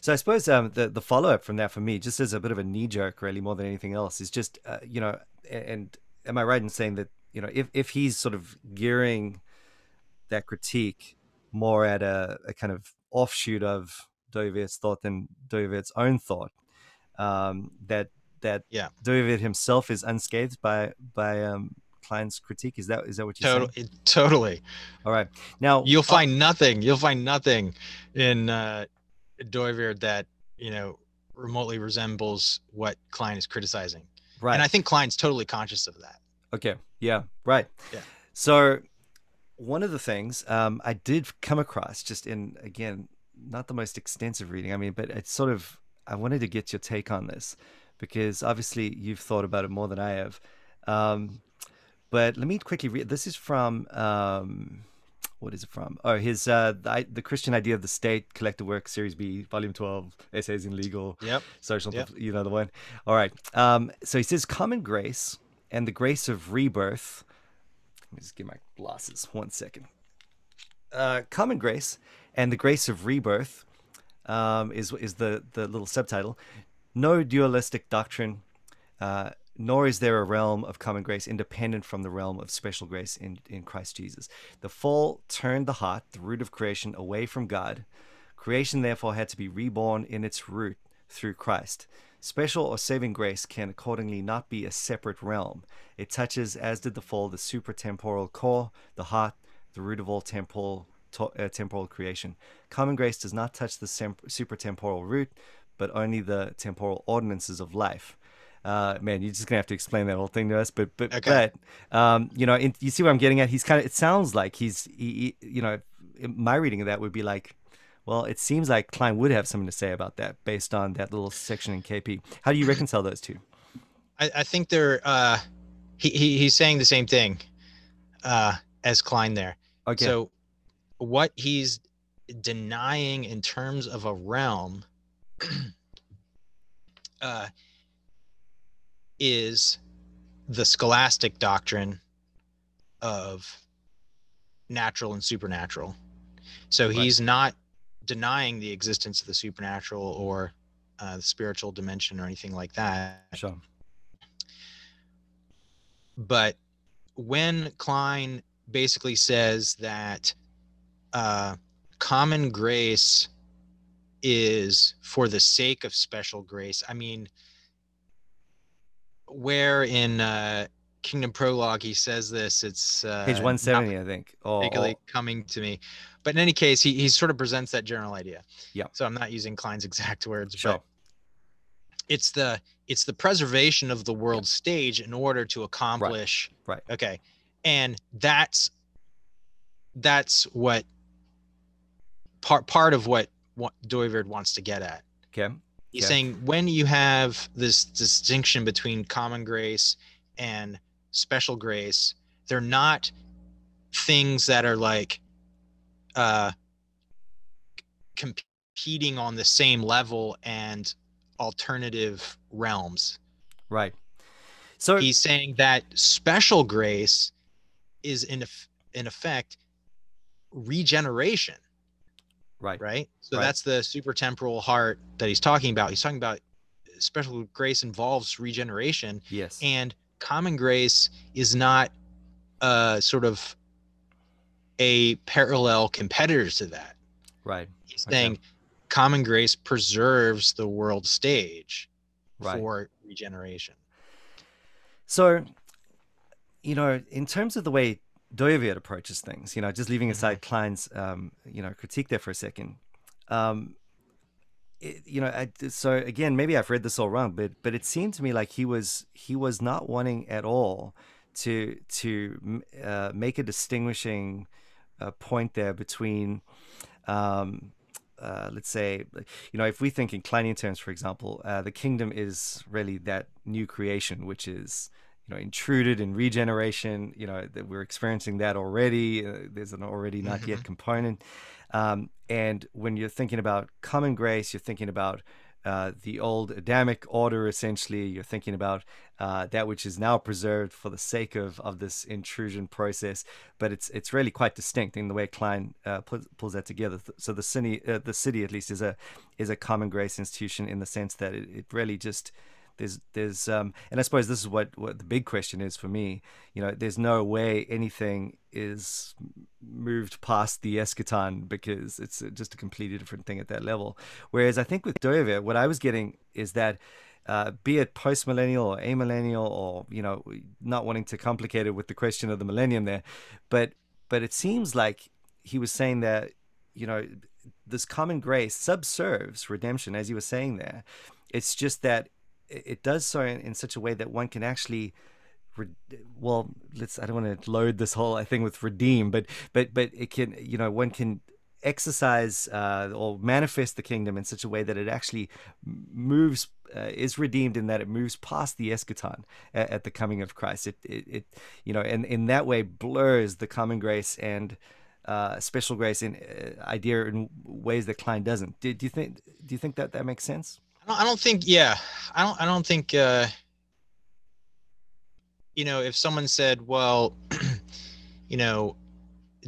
So I suppose um, the the follow up from that for me, just as a bit of a knee jerk, really more than anything else, is just uh, you know, and am I right in saying that you know if if he's sort of gearing that critique more at a, a kind of offshoot of Dooyeweerd's thought than Dooyeweerd's own thought, um, that that yeah. Dooyeweerd himself is unscathed by by um, Kline's critique. Is that is that what you're totally, saying? Totally. All right. Now you'll uh, find uh, nothing. You'll find nothing in uh, Dooyeweerd that you know remotely resembles what Kline is criticizing. Right. And I think Kline's totally conscious of that. Okay. Yeah. Right. Yeah. So one of the things um, I did come across just in again not the most extensive reading. I mean, but it's sort of I wanted to get your take on this because obviously you've thought about it more than I have. Um, but let me quickly read. This is from um, what is it from? Oh, his uh, the, the, Christian Idea of the State, collected work, Series B, Volume Twelve, Essays in Legal, yep, Social. Yep. You know the one. All right. Um, so he says, "Common grace and the grace of rebirth." Let me just get my glasses. One second. Uh, common grace and the grace of rebirth um, is is the the little subtitle no dualistic doctrine, uh, nor is there a realm of common grace independent from the realm of special grace in, in Christ Jesus. The fall turned the heart, the root of creation, away from God. Creation, therefore, had to be reborn in its root through Christ. Special or saving grace can accordingly not be a separate realm. It touches, as did the fall, the supratemporal core, the heart, the root of all temporal to- uh, temporal creation. Common grace does not touch the sem- supratemporal root, but only the temporal ordinances of life. Uh, man, you're just gonna have to explain that whole thing to us. But but okay. but um, you know, in, you see what I'm getting at? He's kind of. It sounds like he's he, he, you know, my reading of that would be like, well, it seems like Kline would have something to say about that based on that little section in KP. How do you reconcile those two? I, I think they're. Uh, he, he he's saying the same thing uh, as Kline there. Okay. So what he's denying in terms of a realm <clears throat> uh, is the scholastic doctrine of natural and supernatural. So right. he's not denying the existence of the supernatural or uh, the spiritual dimension or anything like that. Sure. But when Kline basically says that uh, common grace is for the sake of special grace, I mean, where in uh, Kingdom Prologue he says this, it's uh, page 170, I think. Oh, particularly oh. coming to me. But in any case, he, he sort of presents that general idea. Yeah. So I'm not using Kline's <laughs> exact words, sure. but it's the it's the preservation of the world stage in order to accomplish right, right. okay and that's that's what part part of what, what Dooyeweerd wants to get at okay he's okay. saying when you have this distinction between common grace and special grace they're not things that are like uh competing on the same level and alternative realms. Right. So he's saying that special grace is in in effect regeneration. Right. Right. So right. that's the super temporal heart that he's talking about. He's talking about special grace involves regeneration. Yes. And common grace is not uh sort of a parallel competitor to that. Right. He's saying common grace preserves the world stage right. for regeneration. So, you know, in terms of the way Dooyeweerd approaches things, you know, just leaving aside mm-hmm. Kline's, um, you know, critique there for a second, um, it, you know, I, so again, maybe I've read this all wrong, but but it seemed to me like he was he was not wanting at all to to uh, make a distinguishing uh, point there between um, uh, let's say, you know, if we think in Kleinian terms, for example, uh, the kingdom is really that new creation, which is, you know, intruded in regeneration. You know, that we're experiencing that already. Uh, there's an already not mm-hmm. yet component. Um, and when you're thinking about common grace, you're thinking about uh, the old Adamic order, essentially. You're thinking about uh, that which is now preserved for the sake of, of this intrusion process, but it's it's really quite distinct in the way Kline uh, pulls, pulls that together. So the city, uh, the city at least, is a is a common grace institution in the sense that it, it really just there's there's um and I suppose this is what what the big question is for me. You know, there's no way anything is moved past the eschaton because it's just a completely different thing at that level. Whereas I think with Dooyeweerd, what I was getting is that. Uh, be it post millennial or amillennial, or you know, not wanting to complicate it with the question of the millennium there, but but it seems like he was saying that you know this common grace subserves redemption, as you were saying there. It's just that it does so in, in such a way that one can actually well let's i don't want to load this whole thing with redeem but but but it can you know one can exercise uh, or manifest the kingdom in such a way that it actually moves uh, is redeemed in that it moves past the eschaton at, at the coming of christ. It, it, it you know and in that way blurs the common grace and uh, special grace in uh, idea in ways that kline doesn't. Do, do you think do you think that that makes sense I don't think. Yeah, I don't. I don't think. Uh, you know, if someone said, "Well, <clears throat> you know,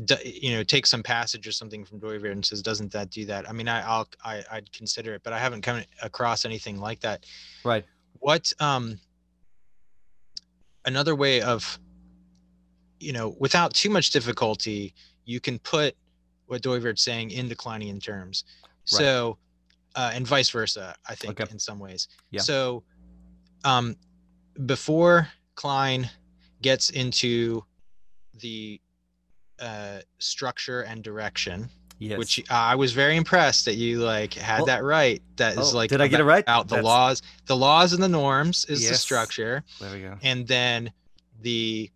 d- you know, take some passage or something from Dooyeweerd and says, "Doesn't that do that?" I mean, I, I'll, I, I'd consider it, but I haven't come across anything like that. Right. What? Um. Another way of, you know, without too much difficulty, you can put what Dooyeweerd's saying in declining terms. Right. So uh, and vice versa. I think okay. in some ways. Yeah. So, um, before Kline gets into the uh, structure and direction. Yes. Which uh, I was very impressed that you like had Well- that right. That is Oh, like did I get it right? Out the That's- laws, the laws and the norms is the structure, There we go. and then the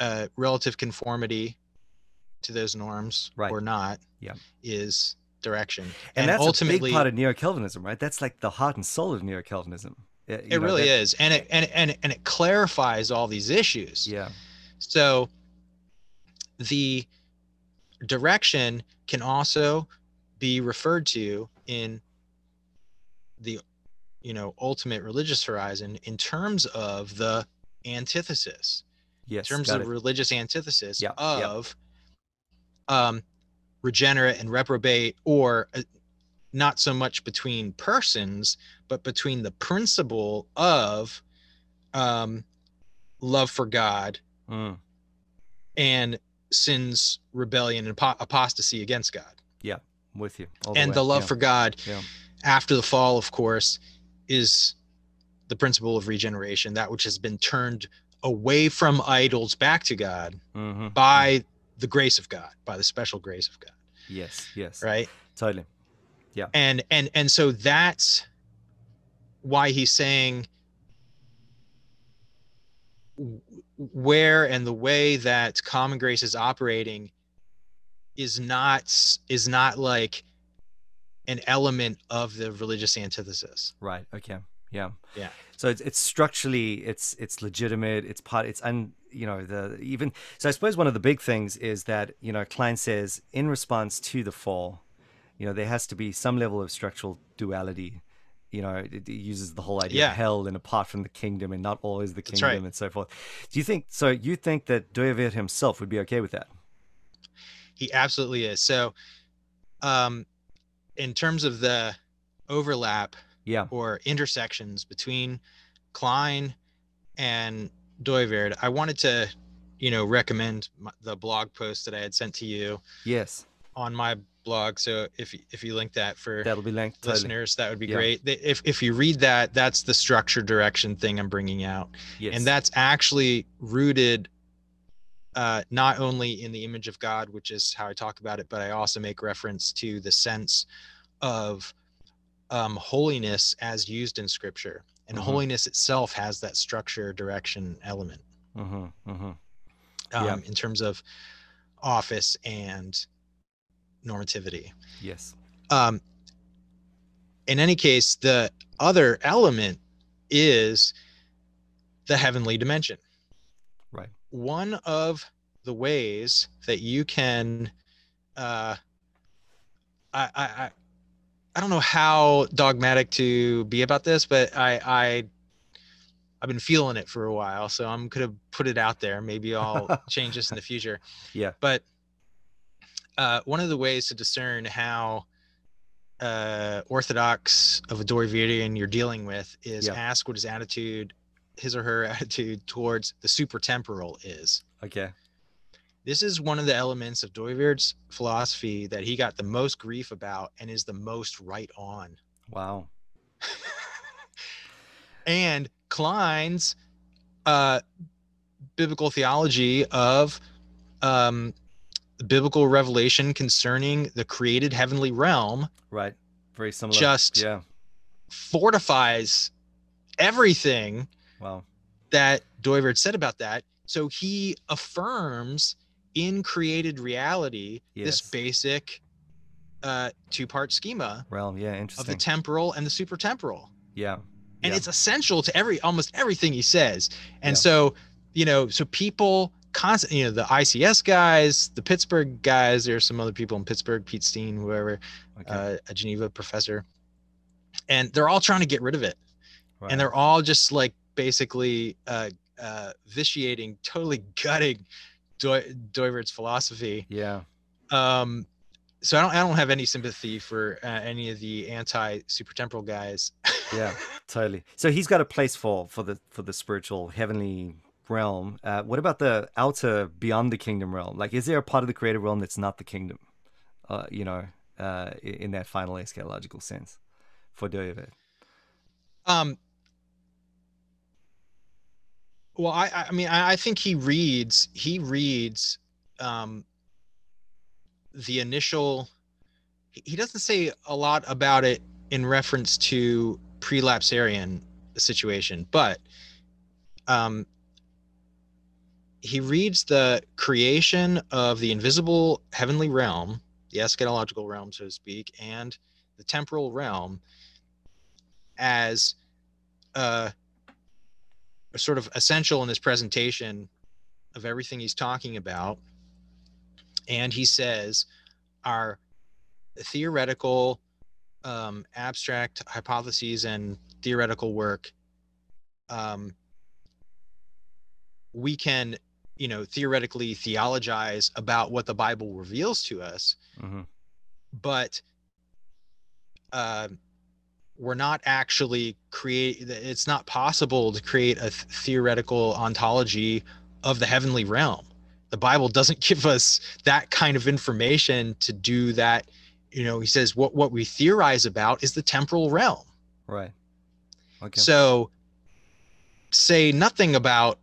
uh, relative conformity to those norms Right. or not Yeah. is direction. And, that's ultimately, a big part of neo-Calvinism, right? That's like the heart and soul of neo-Calvinism. You it know, really that- is, and it and and and it clarifies all these issues. Yeah. So the direction can also be referred to in the you know ultimate religious horizon in terms of the antithesis Yes. in terms of it. religious antithesis yeah. of um regenerate and reprobate or uh, not so much between persons but between the principle of um love for god Mm, and sin's rebellion and apostasy against God. Yeah, with you. and way. the love Yeah. for God Yeah. after the fall, of course, is the principle of regeneration, that which has been turned away from idols back to God Mhm. by the grace of God, by the special grace of God, Yes. Yes. right? Totally. Yeah. And and and so that's why he's saying where and the way that common grace is operating is not is not like an element of the religious antithesis Right. Okay. Yeah. Yeah. So it's it's structurally it's it's legitimate. It's part. It's un. You know the even. So I suppose one of the big things is that you know Kline says in response to the fall, you know there has to be some level of structural duality. You know it, uses the whole idea Yeah. of hell and apart from the kingdom and not always the kingdom right. and so forth. Do you think so? You think that Dooyeweerd himself would be okay with that? he absolutely is so um in terms of the overlap Yeah. or intersections between Kline and Dooyeweerd, I wanted to, you know, recommend my, the blog post that I had sent to you Yes. on my blog. So if you- if you link that for That'll be linked. Listeners, that would be Yeah. great. If if you read that, that's the structure direction thing I'm bringing out, Yes. and that's actually rooted. Uh, not only in the image of God, which is how I talk about it, but I also make reference to the sense of um, holiness as used in Scripture, and Mhm. holiness itself has that structure direction element Mm-hmm, mm-hmm. um, Yeah. in terms of office and normativity. Yes. Um, in any case, the other element is the heavenly dimension. Right. One of the ways that you can, uh, I, I, I, don't know how dogmatic to be about this, but I, I, I've been feeling it for a while, so I'm gonna put it out there. Maybe I'll <laughs> change this in the future. Yeah. But uh, one of the ways to discern how uh, orthodox of a Dooyeweerdian you're dealing with is Yeah. ask what his attitude, his or her <laughs> attitude towards the supertemporal is. Okay. This is one of the elements of Dooyeweerd's philosophy that he got the most grief about and is the most right on. Wow. and Kline's uh, biblical theology of um, the biblical revelation concerning the created heavenly realm Right. Very similar. Just- yeah. fortifies everything Wow. that Dooyeweerd said about that. So he affirms in created reality Yes. this basic uh, two-part schema Realm. Yeah. interesting. of the temporal and the supertemporal. yeah. and Yeah. it's essential to every almost everything he says and Yeah. so you know so people constant you know the ics guys the pittsburgh guys there's some other people in pittsburgh pete steen whoever Okay. uh, a geneva professor and they're all trying to get rid of it right. and they're all just like basically uh, uh, vitiating totally gutting Doi- Dooyeweerd's philosophy yeah. um so I don't, I don't have any sympathy for uh, any of the anti supertemporal guys <laughs> Yeah. Totally. So he's got a place for for the for the spiritual heavenly realm. Uh, what about the outer beyond the kingdom realm? Like, is there a part of the creative realm that's not the kingdom? Uh, you know, uh, in that final eschatological sense, for Dooyeweerd. Um. Well, I I mean I, think he reads he reads um, the initial he doesn't say a lot about it in reference to prelapsarian situation, but um, he reads the creation of the invisible heavenly realm, the eschatological realm, so to speak, and the temporal realm as uh, sort of essential in this presentation of everything he's talking about. And he says, our theoretical, um, abstract hypotheses and theoretical work, um, we can, you know, theoretically theologize about what the Bible reveals to us, mm-hmm. but uh, we're not actually create. It's not possible to create a th- theoretical ontology of the heavenly realm. The Bible doesn't <laughs> give us that kind of information to do that you know he says what what we theorize about is the temporal realm. Right. Okay. So say nothing about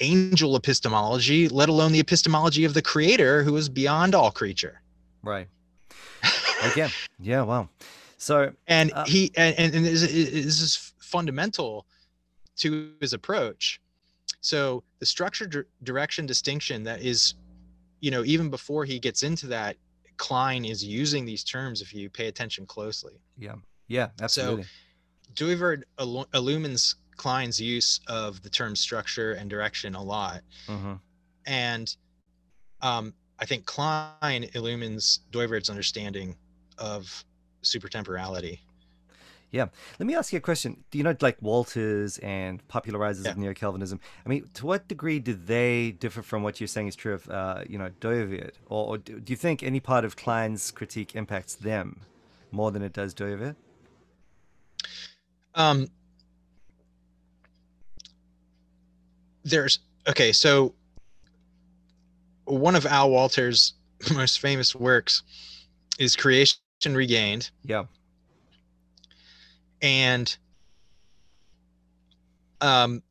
angel epistemology let alone the epistemology of the creator who is beyond all creature. Right. <laughs> Again yeah wow so and uh, he and, and, and this is fundamental to his approach so the structure direction distinction that is you know even before he gets into that Kline is using these terms if you pay attention closely. Yeah. Yeah, absolutely. So Dooyeweerd illumines Kline's use of the term structure and direction a lot. Mm-hmm. And um, I think Kline illumines Dooyeweerd's understanding of supertemporality. Yeah. Let me ask you a question. Do you know, like Wolters and popularizers yeah. of neo Calvinism? I mean, to what degree do they differ from what you're saying is true of, uh, you know, Dooyeweerd? Or, or, do you think any part of Kline's critique impacts them more than it does Dooyeweerd? Um, there's okay. So one of Al Wolters' <laughs> most famous works is Creation Regained. Yeah and um,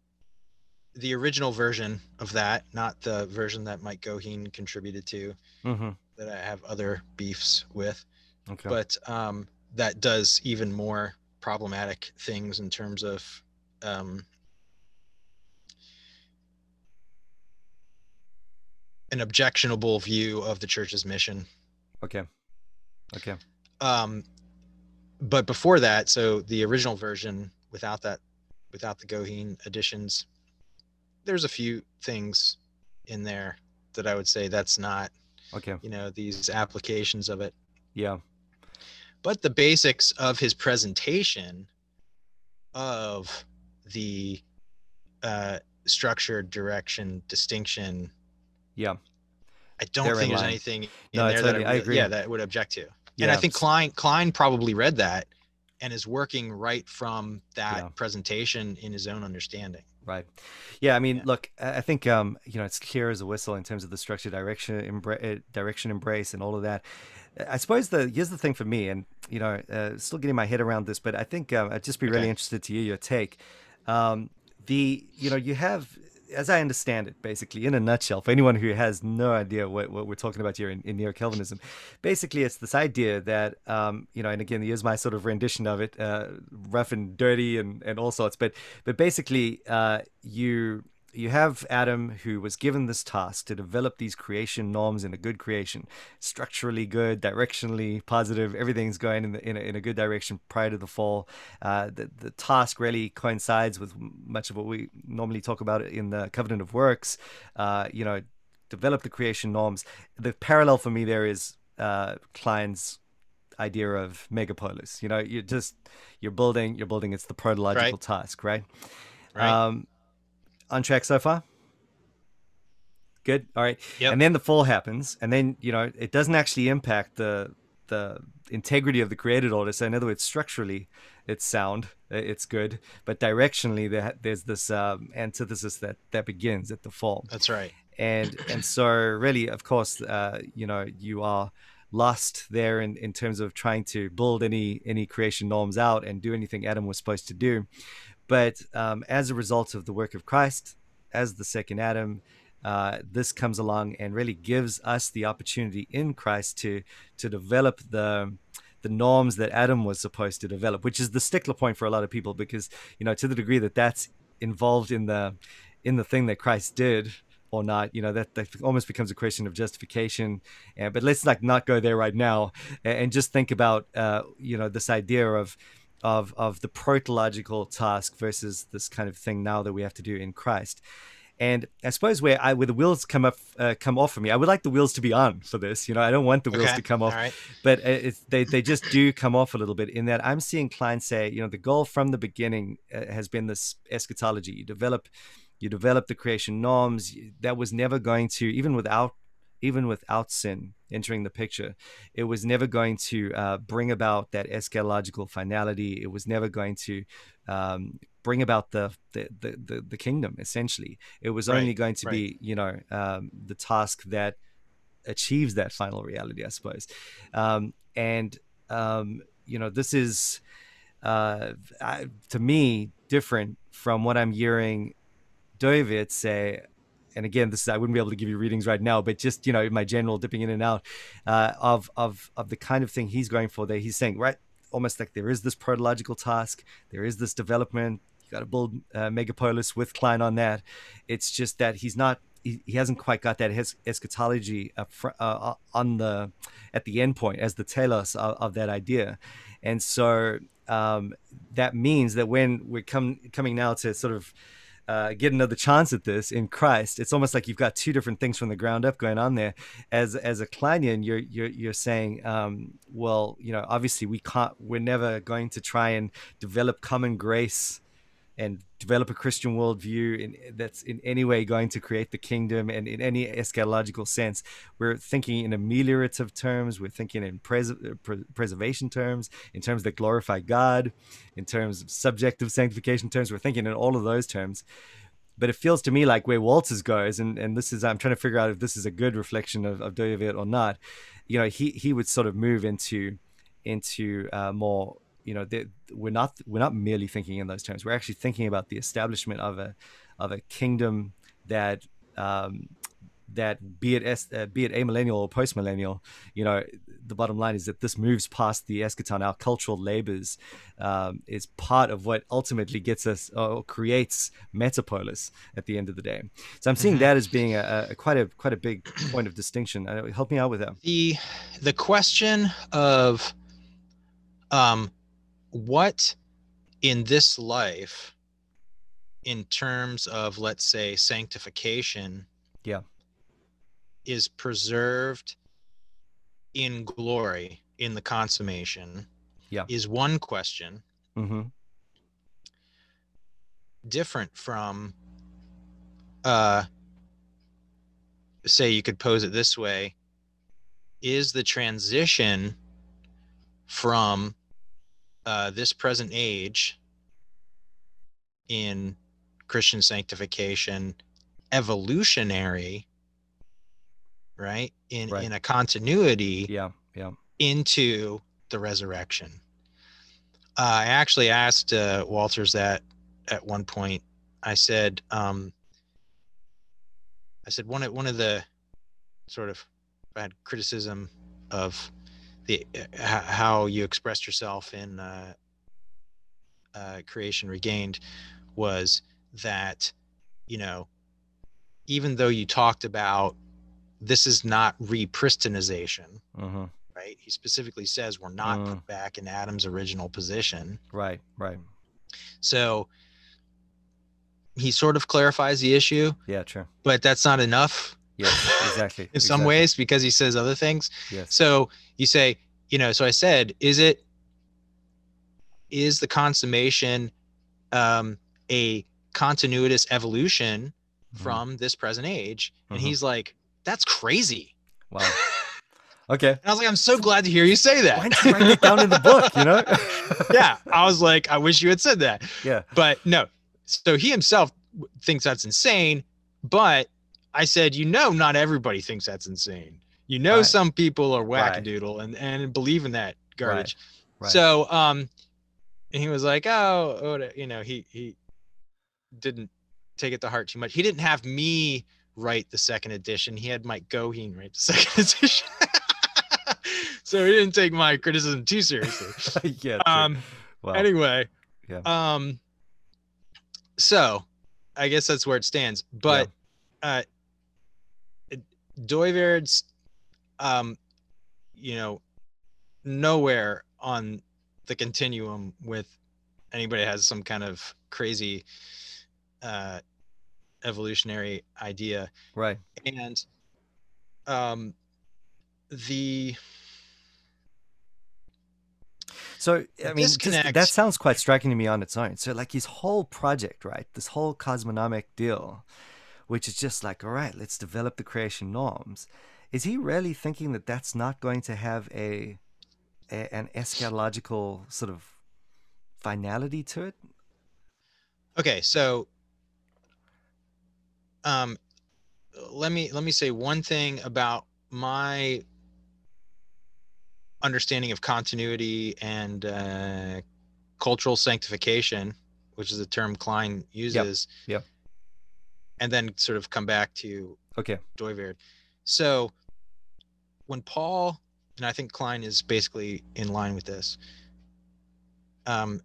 the original version of that, not the version that Mike Goheen contributed to, mm-hmm. that I have other beefs with, okay. but um, that does even more problematic things in terms of um, an objectionable view of the church's mission. Okay. Okay. Um, but before that, so the original version without that, without the Goheen additions, there's a few things in there that I would say that's not, okay, you know, these applications of it. Yeah. But the basics of his presentation of the uh, structure, direction, distinction. Yeah. I don't They're think there's line. anything in no, there that I, I, agree. yeah that would object to and I think Kline Kline probably read that and is working right from that yeah. presentation in his own understanding. Right. Yeah. I mean, yeah. look, I think um, you know it's clear as a whistle in terms of the structure, direction, embra- uh, direction, embrace, and all of that. I suppose the here's the thing for me, and you know, uh, still getting my head around this, but I think um, I'd just be really interested to hear your take. Um, the you know you have as I understand it, basically, in a nutshell, for anyone who has no idea what, what we're talking about here in, in neo Calvinism, basically it's this idea that, um, you know, and again, here's my sort of rendition of it, uh, rough and dirty and, and all sorts, but, but basically, uh, you you have Adam who was given this task to develop these creation norms in a good creation, structurally good, directionally positive. Everything's going in, the, in, a, in a good direction prior to the fall. Uh, the, the task really coincides with much of what we normally talk about in the covenant of works. Uh, you know, develop the creation norms. The parallel for me there is uh, Kline's idea of megapolis. You know, you're just you're building, you're building. It's the protological right. task, right? Right. Um, on track so far? Good. All right. Yep. And then the fall happens, and then you know it doesn't actually impact the the integrity of the created order. So in other words, structurally, it's sound, it's good, but directionally, there, there's this um, antithesis that that begins at the fall. That's right. And and so really, of course, uh, you know, you are lost there in, in terms of trying to build any any creation norms out and do anything Adam was supposed to do. But um, as a result of the work of Christ, as the second Adam, uh, this comes along and really gives us the opportunity in Christ to to develop the the norms that Adam was supposed to develop, which is the stickler point for a lot of people because you know to the degree that that's involved in the in the thing that Christ did or not you know that, that almost becomes a question of justification. Uh, but let's like not go there right now and, and just think about uh, you know this idea of of of the protological task versus this kind of thing now that we have to do in Christ and I suppose where I where the wheels come up uh, come off for me, I would like the wheels to be on for this. You know, I don't want the wheels Okay, to come off, right. but uh, it's, they they just do come off a little bit. In that I'm seeing clients say, you know, the goal from the beginning uh, has been this eschatology. You develop you develop the creation norms. That was never going to even without even without sin entering the picture, it was never going to uh, bring about that eschatological finality. It was never going to um, bring about the the, the the the kingdom. Essentially, it was only going to right. be you know um, the task that achieves that final reality, I suppose. Um, and um, you know, this is uh, I, to me different from what I'm hearing David say. And again, this is, I wouldn't be able to give you readings right now, but just you know, my general dipping in and out uh, of of of the kind of thing he's going for. There, he's saying right, almost like there is this protological task, there is this development. You got to build uh, Metapolis with Kline on that. It's just that he's not he, hasn't quite got that eschatology fr- uh, on the at the end point as the telos of, of that idea and so um, that means that when we're come, coming now to sort of uh, get another chance at this in Christ, it's almost like you've got two different things from the ground up going on there. As as a Klinean, you're you're you're saying, um, well, you know, obviously we can't, we're never going to try and develop common grace and develop a Christian worldview in, that's in any way going to create the kingdom and in any eschatological sense. We're thinking in ameliorative terms, we're thinking in pres- pre- preservation terms, in terms that glorify God, in terms of subjective sanctification terms, we're thinking in all of those terms. But it feels to me like where Wolters goes, and, and this is, I'm trying to figure out if this is a good reflection of, of Dooyeweerd or not. You know, he, he would sort of move into, into uh, more you know we're not we're not merely thinking in those terms. We're actually thinking about the establishment of a of a kingdom that um, that be it es- uh, be it amillennial or postmillennial you know the bottom line is that this moves past the eschaton. Our cultural labors um, is part of what ultimately gets us or creates metapolis at the end of the day. So i'm seeing Mhm. that as being a, a quite a quite a big point of distinction. Uh, help me out with that. The the question of um what in this life in terms of let's say sanctification Yeah. is preserved in glory in the consummation Yeah. is one question mm-hmm. different from uh say you could pose it this way is the transition from uh, this present age in christian sanctification evolutionary right in Right. in a continuity yeah yeah into the resurrection. Uh, I actually asked uh, Wolters that at one point. I said, um, I said one of one of the sort of I had criticism of the uh, how you expressed yourself in uh, uh, Creation Regained was that you know even though you talked about this is not repristinization mm-hmm. right? He specifically says we're not Mm. put back in Adam's original position. right right So he sort of clarifies the issue, yeah true but that's not enough yes exactly <laughs> in some exactly. ways because he says other things. yes So you say, you know, so I said, is it is the consummation um a continuous evolution Mhm. from this present age? And Mhm. he's like, that's crazy. wow <laughs> okay And I was like, I'm so glad to hear you say that. why didn't you write it down in the book you know <laughs> yeah, I was like, I wish you had said that. yeah But no, so he himself thinks that's insane. But I said, you know, not everybody thinks that's insane. You know, Right. some people are Right. wackadoodle and and believe in that garbage. right. So um, and he was like, oh, oh, you know, he he didn't take it to heart too much. He didn't have me write the second edition. He had Mike Goheen write the <laughs> second edition. so he didn't take my criticism too seriously. <laughs> yeah. Um. Anyway. Yeah. Um. So, I guess that's where it stands. But, yeah. uh, Dooyeweerd's, um, you know, nowhere on the continuum with anybody has some kind of crazy uh evolutionary idea. Right. And um the so i mean just, that sounds quite striking to me on its own. So like his whole project right this whole cosmonomic deal which is just like all right let's develop the creation norms is he really thinking that that's not going to have a, a an eschatological sort of finality to it okay so um, let me let me say one thing about my understanding of continuity and uh, cultural sanctification, which is a term Kline uses. Yep. yep. And then sort of come back to okay Dooyeweerd. So when Paul and I think Kline is basically in line with this. Um,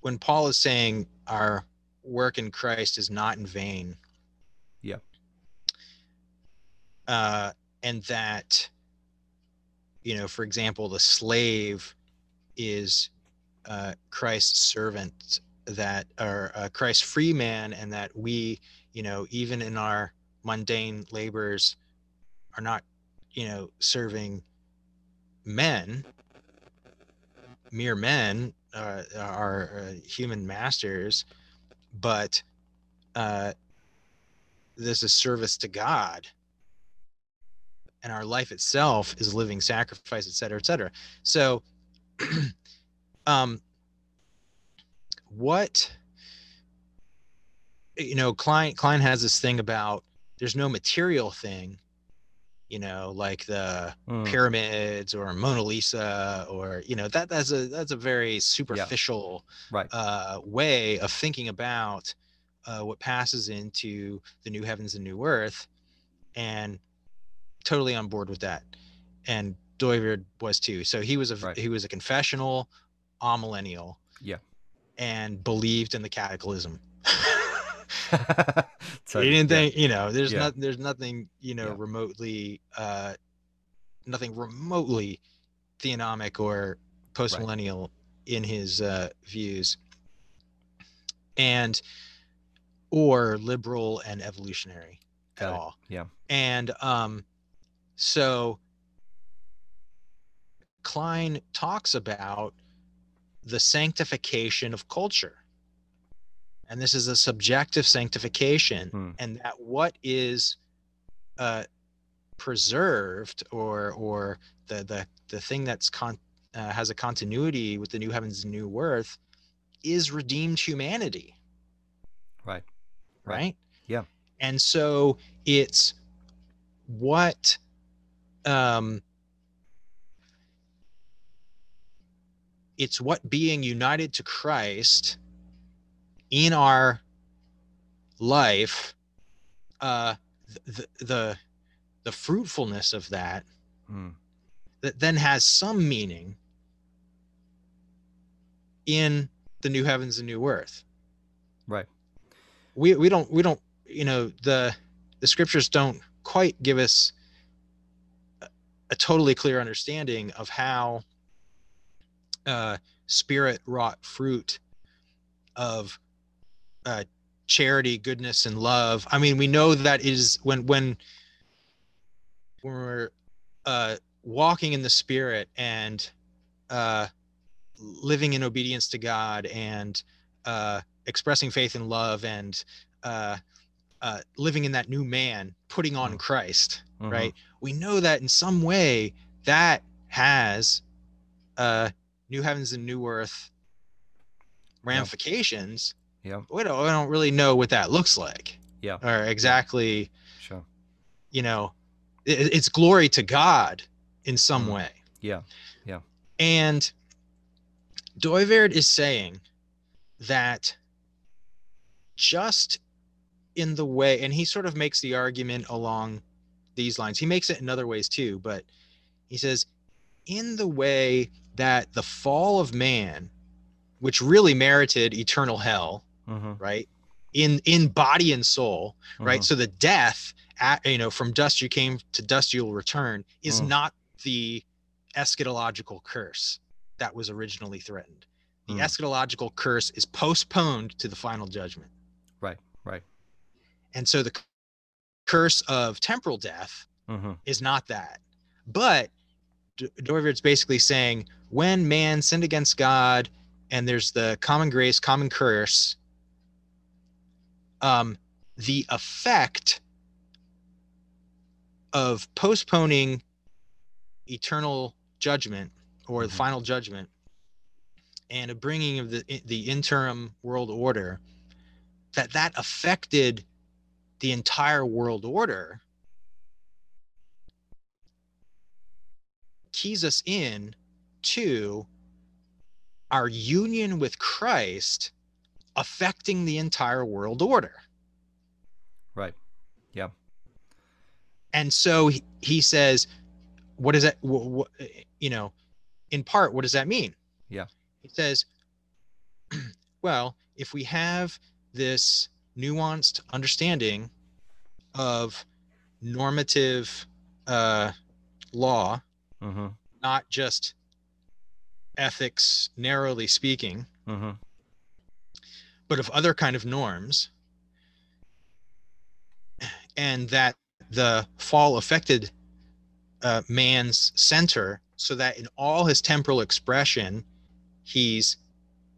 when Paul is saying our work in Christ is not in vain, yeah. Uh, and that, you know, for example, the slave is uh, Christ's servant, that are uh, Christ's free man, and that we, you know, even in our mundane labors, are not, you know, serving men, mere men, uh, are uh, human masters, but uh, this is service to God and our life itself is living sacrifice, et cetera, et cetera. So, <clears throat> um, what, you know, Kline, Kline has this thing about there's no material thing, you know, like the mm. pyramids or Mona Lisa or, you know, that that's a, that's a very superficial yeah. right. uh, way of thinking about uh, what passes into the new heavens and new earth, and totally on board with that. And Dooyeweerd was too. So he was a right. he was a confessional amillennial. Yeah. And believed in the cataclysm. <laughs> so, he didn't think, you know, there's yeah. not there's nothing, you know, yeah. remotely uh nothing remotely theonomic or postmillennial right. in his uh views. And or liberal and evolutionary at all. Yeah. And um, so Kline talks about the sanctification of culture. And this is a subjective sanctification, hmm. and that what is uh, preserved or or the the the thing that's con uh, has a continuity with the new heavens and new earth is redeemed humanity. Right right? Yeah. And so it's what um it's what being united to Christ in our life uh the the, the fruitfulness of that mm. that then has some meaning in the new heavens and new earth right we we don't we don't you know the the scriptures don't quite give us a, a totally clear understanding of how uh, spirit wrought fruit of uh, charity, goodness, and love. I mean, we know that is when when when we're uh, walking in the spirit and uh, living in obedience to God and uh, expressing faith and love and uh, uh, living in that new man, putting on mm-hmm. Christ, mm-hmm. right? We know that in some way that has uh, new heavens and new earth ramifications. Yeah. We don't, we don't really know what that looks like. Yeah. Or exactly. Sure. You know, it, it's glory to God in some mm-hmm. way. Yeah. Yeah. And Dooyeweerd is saying that just in the way, and he sort of makes the argument along these lines. He makes it in other ways too, but he says, in the way that the fall of man, which really merited eternal hell, mm-hmm. right? In in body and soul, mm-hmm. right? So the death, at, you know, from dust you came to dust you'll return, is mm. not the eschatological curse that was originally threatened. The mm. eschatological curse is postponed to the final judgment. Right, right. And so the curse of temporal death mm-hmm. is not that. But Dooyeweerd's basically saying when man sinned against God and there's the common grace, common curse, um, the effect of postponing eternal judgment or the mm-hmm. final judgment and a bringing of the the interim world order that that affected the entire world order keys us in to our union with Christ affecting the entire world order. Right. Yeah. And so he, he says, what does that, what, what, you know, in part, what does that mean? Yeah. He says, <clears throat> well, if we have this nuanced understanding of normative uh, law, mm-hmm. not just ethics narrowly speaking, mm-hmm. but of other kind of norms, and that the fall affected uh, man's center so that in all his temporal expression, he's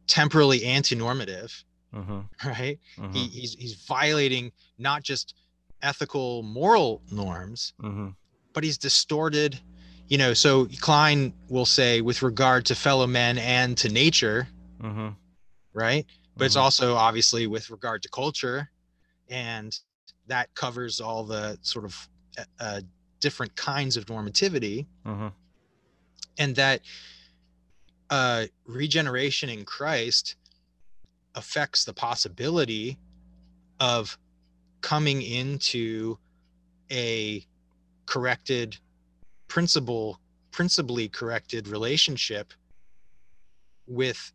temporally anti-normative, mm-hmm. right? Mm-hmm. He, he's he's violating not just ethical moral norms, mm-hmm. but he's distorted. You know, so Kline will say with regard to fellow men and to nature, mm-hmm. right? But it's mm-hmm. also obviously with regard to culture, and that covers all the sort of uh, uh different kinds of normativity, mm-hmm. and that uh, regeneration in Christ affects the possibility of coming into a corrected principle principally corrected relationship with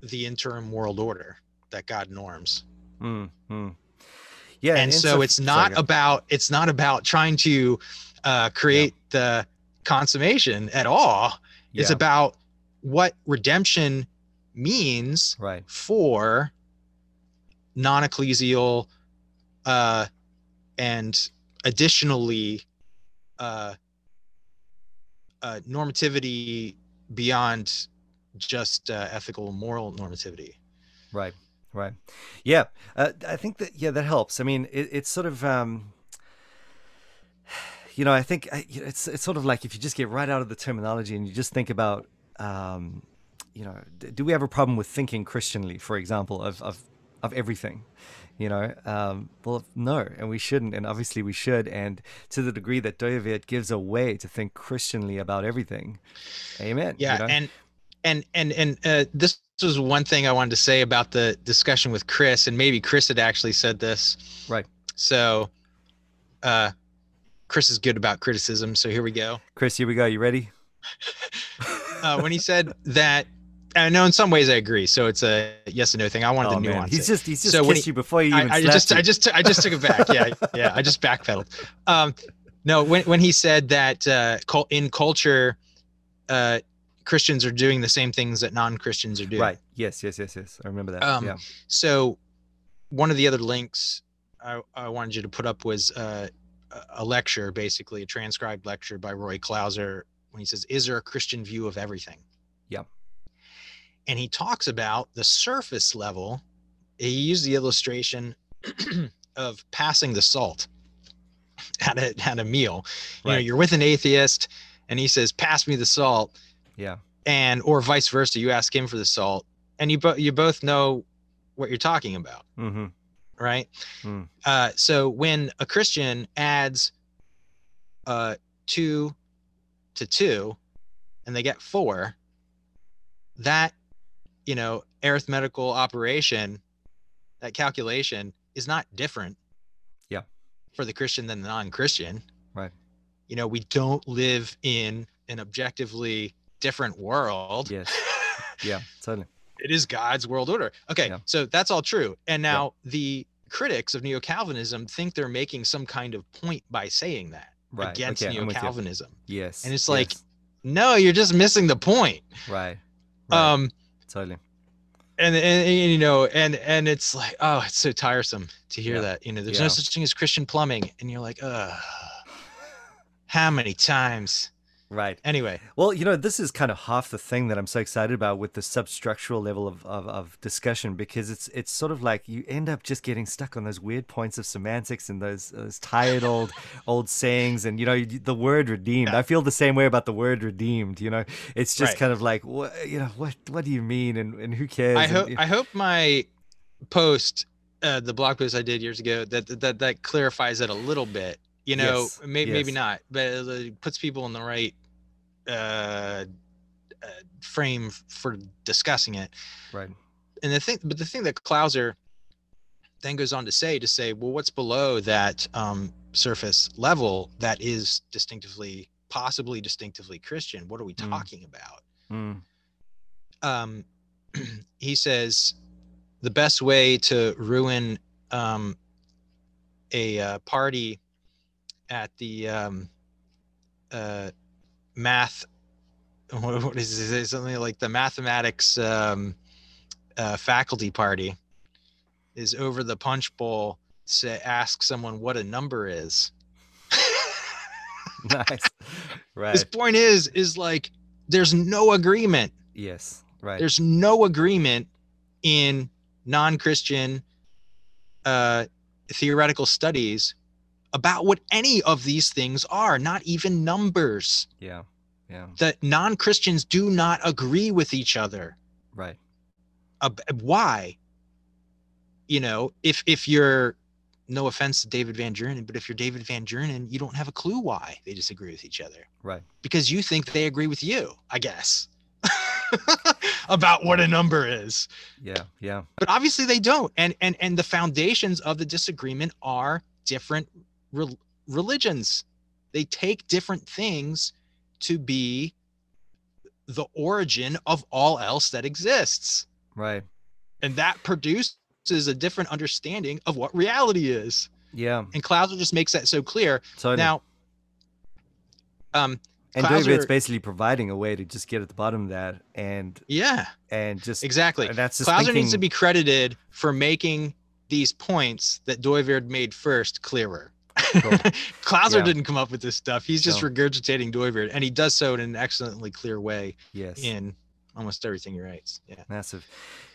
the interim world order that God norms. Mm-hmm. Yeah, and, and so, so, it's not sorry. about it's not about trying to uh, create yeah. the consummation at all. Yeah. It's about what redemption means right. for non-ecclesial uh, and additionally uh, uh, normativity beyond just uh, ethical moral normativity. Right right. Yeah uh, i think that yeah that helps. I mean it, it's sort of um, <sighs> you know i think it's it's sort of like if you just get right out of the terminology and you just think about um, you know do we have a problem with thinking christianly for example of of, of everything you know um, well no and we shouldn't and obviously we should and to the degree that Dooyeweerd gives a way to think christianly about everything amen yeah you know? and and and and uh, this was one thing i wanted to say about the discussion with chris and maybe chris had actually said this. Right. So uh chris is good about criticism so here we go. Chris here we go. You ready? <laughs> Uh, when he said that I know in some ways I agree. So it's a yes and no thing. I wanted oh, the nuance. He's just he's just so kissed he, you before you even. I, I just you. I just I just took it back. Yeah, yeah. I just backpedaled. Um, no, when when he said that uh, in culture, uh, Christians are doing the same things that non-Christians are doing. Right. Yes. Yes. Yes. Yes. I remember that. Um, yeah. So, one of the other links I, I wanted you to put up was uh, a lecture, basically a transcribed lecture by Roy Clouser, when he says, "Is there a Christian view of everything?" Yeah and he talks about the surface level. He used the illustration <clears throat> of passing the salt <laughs> at a at a meal. You right. know, you're with an atheist, and he says, "Pass me the salt." Yeah. And or vice versa, you ask him for the salt, and you both you both know what you're talking about, mm-hmm. right? Mm. Uh, so when a Christian adds uh, two to two, and they get four, that you know arithmetical operation that calculation is not different. Yeah. For the Christian than the non-Christian. Right. You know, we don't live in an objectively different world. Yes. <laughs> Yeah, totally. it is God's world order. Okay, Yeah. so that's all true. And now the critics of neo-Calvinism think they're making some kind of point by saying that Right. against okay, I'm with you. neo-Calvinism. Yes. And it's like- yes, No, you're just missing the point. right. right. Um totally. and, and, and, you know and and it's like oh it's so tiresome to hear Yeah. that you know there's Yeah. no such thing as christian plumbing and you're like uh how many times Right. anyway Well, you know, this is kind of half the thing that I'm so excited about with the substructural level of, of, of discussion because it's it's sort of like you end up just getting stuck on those weird points of semantics and those, those tired old <laughs> old sayings and you know the word redeemed. Yeah. I feel the same way about the word redeemed. You know, it's just Right. kind of like what you know what what do you mean and, and who cares? i hope you- i hope my post uh the blog post i did years ago that that that clarifies it a little bit you know Yes, may, maybe yes. not but it puts people in the right uh, uh frame for discussing it right. and the thing but the thing that Clouser then goes on to say to say well what's below that um surface level that is distinctively possibly distinctively christian what are we Mm. talking about Mm, um <clears throat> he says the best way to ruin um a uh, party at the um uh math <laughs> what what is it something like the mathematics um uh, faculty party is over the punch bowl say ask someone what a number is <laughs> nice. <laughs> his Right. point is is like there's no agreement Yes. Right. there's no agreement in non-christian uh theoretical studies about what any of these things are not even numbers yeah. Yeah. that non-christians do not agree with each other Right. Ab- why you know if if you're no offense to david Van Drunen, but if you're david Van Drunen, you don't have a clue why they disagree with each other Right. because you think they agree with you i guess <laughs> about what a number is Yeah. Yeah. but obviously they don't and and and the foundations of the disagreement are different rel religions they take different things to be the origin of all else that exists Right. and that produces a different understanding of what reality is Yeah. and Clouser just makes that so clear Totally. now um and David's Clouser- basically providing a way to just get at the bottom of that and yeah and just exactly and that's just Clouser thinking, needs to be credited for making these points that Dooyeweerd made first clearer. Clouser <laughs> Yeah. didn't come up with this stuff. He's just No. regurgitating Dooyeweerd, and he does so in an excellently clear way yes in almost everything he writes. Yeah. massive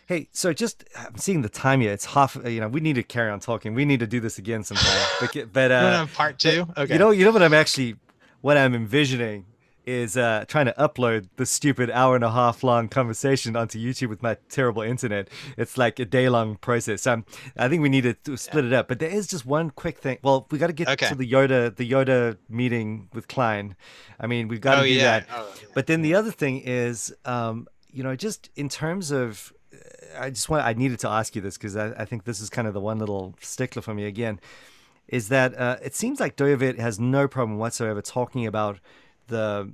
hey so just i'm seeing the time here it's half you know we need to carry on talking we need to do this again sometime but, <laughs> but uh part two? Okay. you know you know what i'm actually what i'm envisioning is uh trying to upload the stupid hour and a half long conversation onto youtube with my terrible internet. It's like a day long process. Um i think we need to, split it up but there is just one quick thing. Well we got to get Okay. to the yoda the yoda meeting with kline. I mean we've got to oh do yeah. that. Oh, yeah. but then the other thing is, um, you know, just in terms of, I just want, I needed to ask you this because I, I think this is kind of the one little stickler for me again, is that uh, it seems like Dooyeweerd has no problem whatsoever talking about the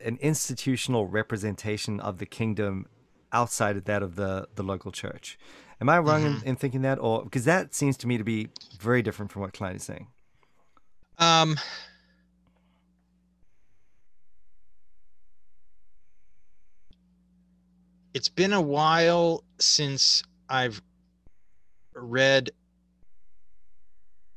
an institutional representation of the kingdom outside of that of the the local church. Am I wrong in, in thinking that, or because that seems to me to be very different from what Kline is saying? Um. It's been a while since I've read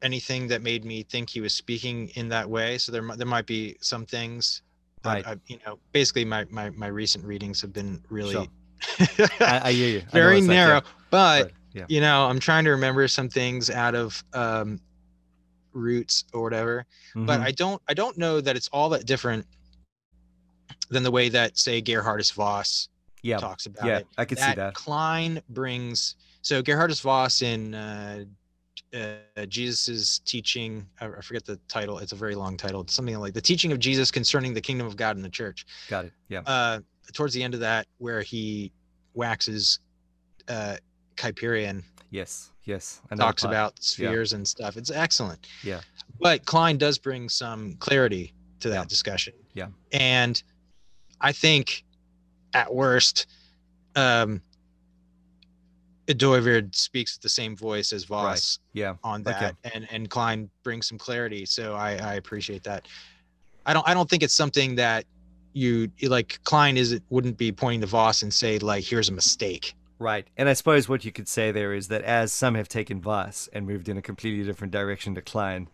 anything that made me think he was speaking in that way. So there, there might be some things. that Right. I, you know, basically my, my my recent readings have been really Sure. <laughs> I, I hear you. I very it's like, yeah, narrow. but but, yeah. you know, I'm trying to remember some things out of um, roots or whatever but Mhm. I don't I don't know that it's all that different than the way that say Geerhardus Vos yeah, talks about yeah, it. I could see that. Kline brings so Geerhardus Vos in uh, uh, Jesus's teaching. I, I forget the title. It's a very long title. It's something like the teaching of Jesus concerning the kingdom of God and the church. Got it. Yeah. Uh, towards the end of that, where he waxes uh, Kuyperian. Yes, yes. And talks about spheres yeah. and stuff. It's excellent. Yeah. But Kline does bring some clarity to that yeah. discussion. Yeah. And I think at worst, um, Dooyeweerd speaks with the same voice as Vos. right. yeah. on that, okay. and and Kline brings some clarity. So I, I appreciate that. I don't I don't think it's something that you like Kline is wouldn't be pointing to Vos and say like here's a mistake. Right, and I suppose what you could say there is that as some have taken Vos and moved in a completely different direction to Kline,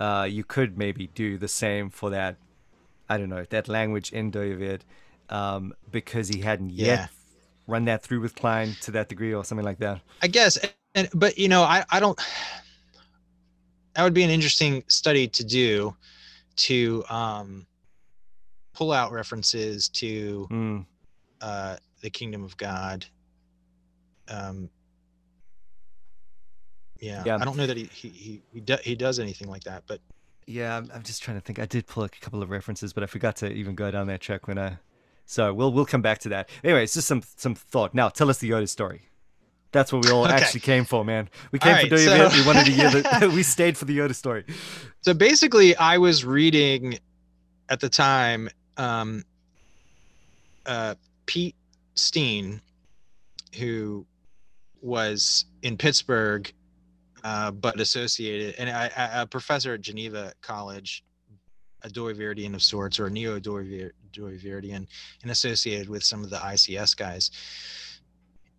uh, you could maybe do the same for that. I don't know that language in Dooyeweerd, um, because he hadn't yet yeah. Run that through with Kline to that degree or something like that. I guess, and but you know, I I don't. That would be an interesting study to do, to um, pull out references to mm. uh, the kingdom of God. Um, yeah, yeah. I don't know that he he he he, do, he does anything like that, but yeah, I'm, I'm just trying to think. I did pull a couple of references, but I forgot to even go down that track when I. So we'll we'll come back to that. Anyway, it's just some some thought. Now, tell us the Yoda story. That's what we all okay. actually came for, man. We came right, for Yoda. So... we wanted to hear the. <laughs> <laughs> we stayed for the Yoda story. So basically, I was reading at the time um, uh, Pete Steen, who was in Pittsburgh, uh, but associated, and I, I, a professor at Geneva College, a Dooyeweerdian of sorts, or a neo Dooyeweerdian, and associated with some of the ICS guys.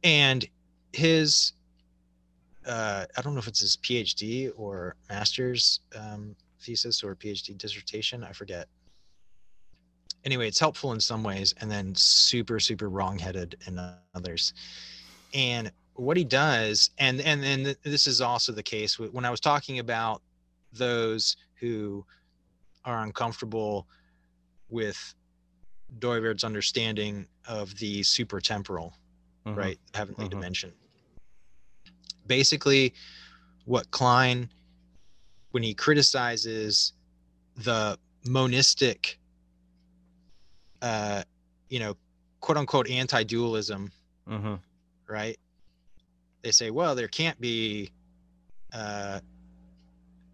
And his, uh, I don't know if it's his PhD or master's um, thesis or PhD dissertation, I forget anyway, it's helpful in some ways and then super, super wrongheaded in others. And what he does, and and and this is also the case when I was talking about those who are uncomfortable with Dooyeweerd's understanding of the super temporal, mm-hmm. right, heavenly mm-hmm. dimension. Basically, what Kline, when he criticizes the monistic uh, you know, quote unquote anti dualism, mm-hmm. right? They say, well, there can't be uh,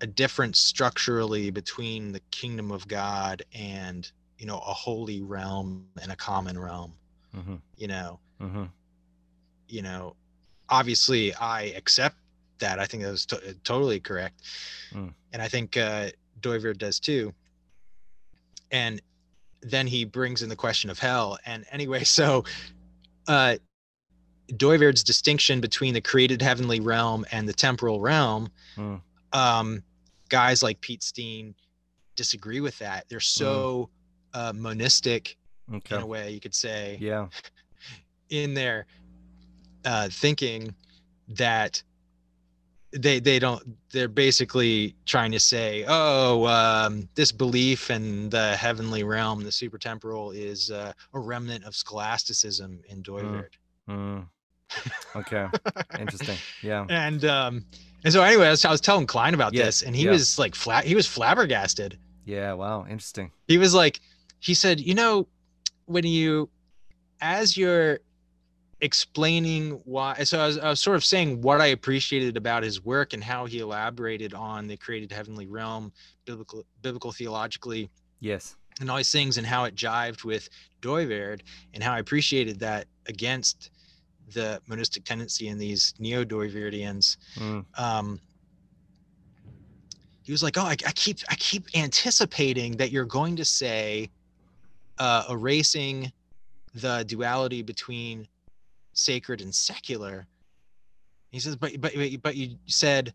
a difference structurally between the kingdom of God and, you know, a holy realm and a common realm. Mm-hmm. You know, mm-hmm. you know, obviously I accept that. I think that was to- totally correct. Mm. And I think uh, Dooyeweerd does too. And then he brings in the question of hell. And anyway, <laughs> so uh, Dooyeweerd's distinction between the created heavenly realm and the temporal realm, mm. Um, guys like Pete Steen disagree with that. They're so mm. uh, monistic okay. in a way, you could say. Yeah. <laughs> In their uh, thinking that they they don't they're basically trying to say oh um, this belief in the heavenly realm the super temporal is uh, a remnant of scholasticism in Dooyeweerd. Mm. Mm. <laughs> Okay, interesting. Yeah. And um, and so anyway, I was, I was telling Kline about yeah. this, and he yeah. was like flat. He was flabbergasted. Yeah. Wow. Interesting. He was like, he said, you know, when you, as you're explaining why so I was, I was, sort of saying what i appreciated about his work and how he elaborated on the created heavenly realm biblical biblical theologically yes and all these things and how it jived with Dooyeweerd and how i appreciated that against the monistic tendency in these neo-Dooyeweerdians mm. um, he was like oh I, I, keep i keep anticipating that you're going to say uh, erasing the duality between sacred and secular. He says, but but but you said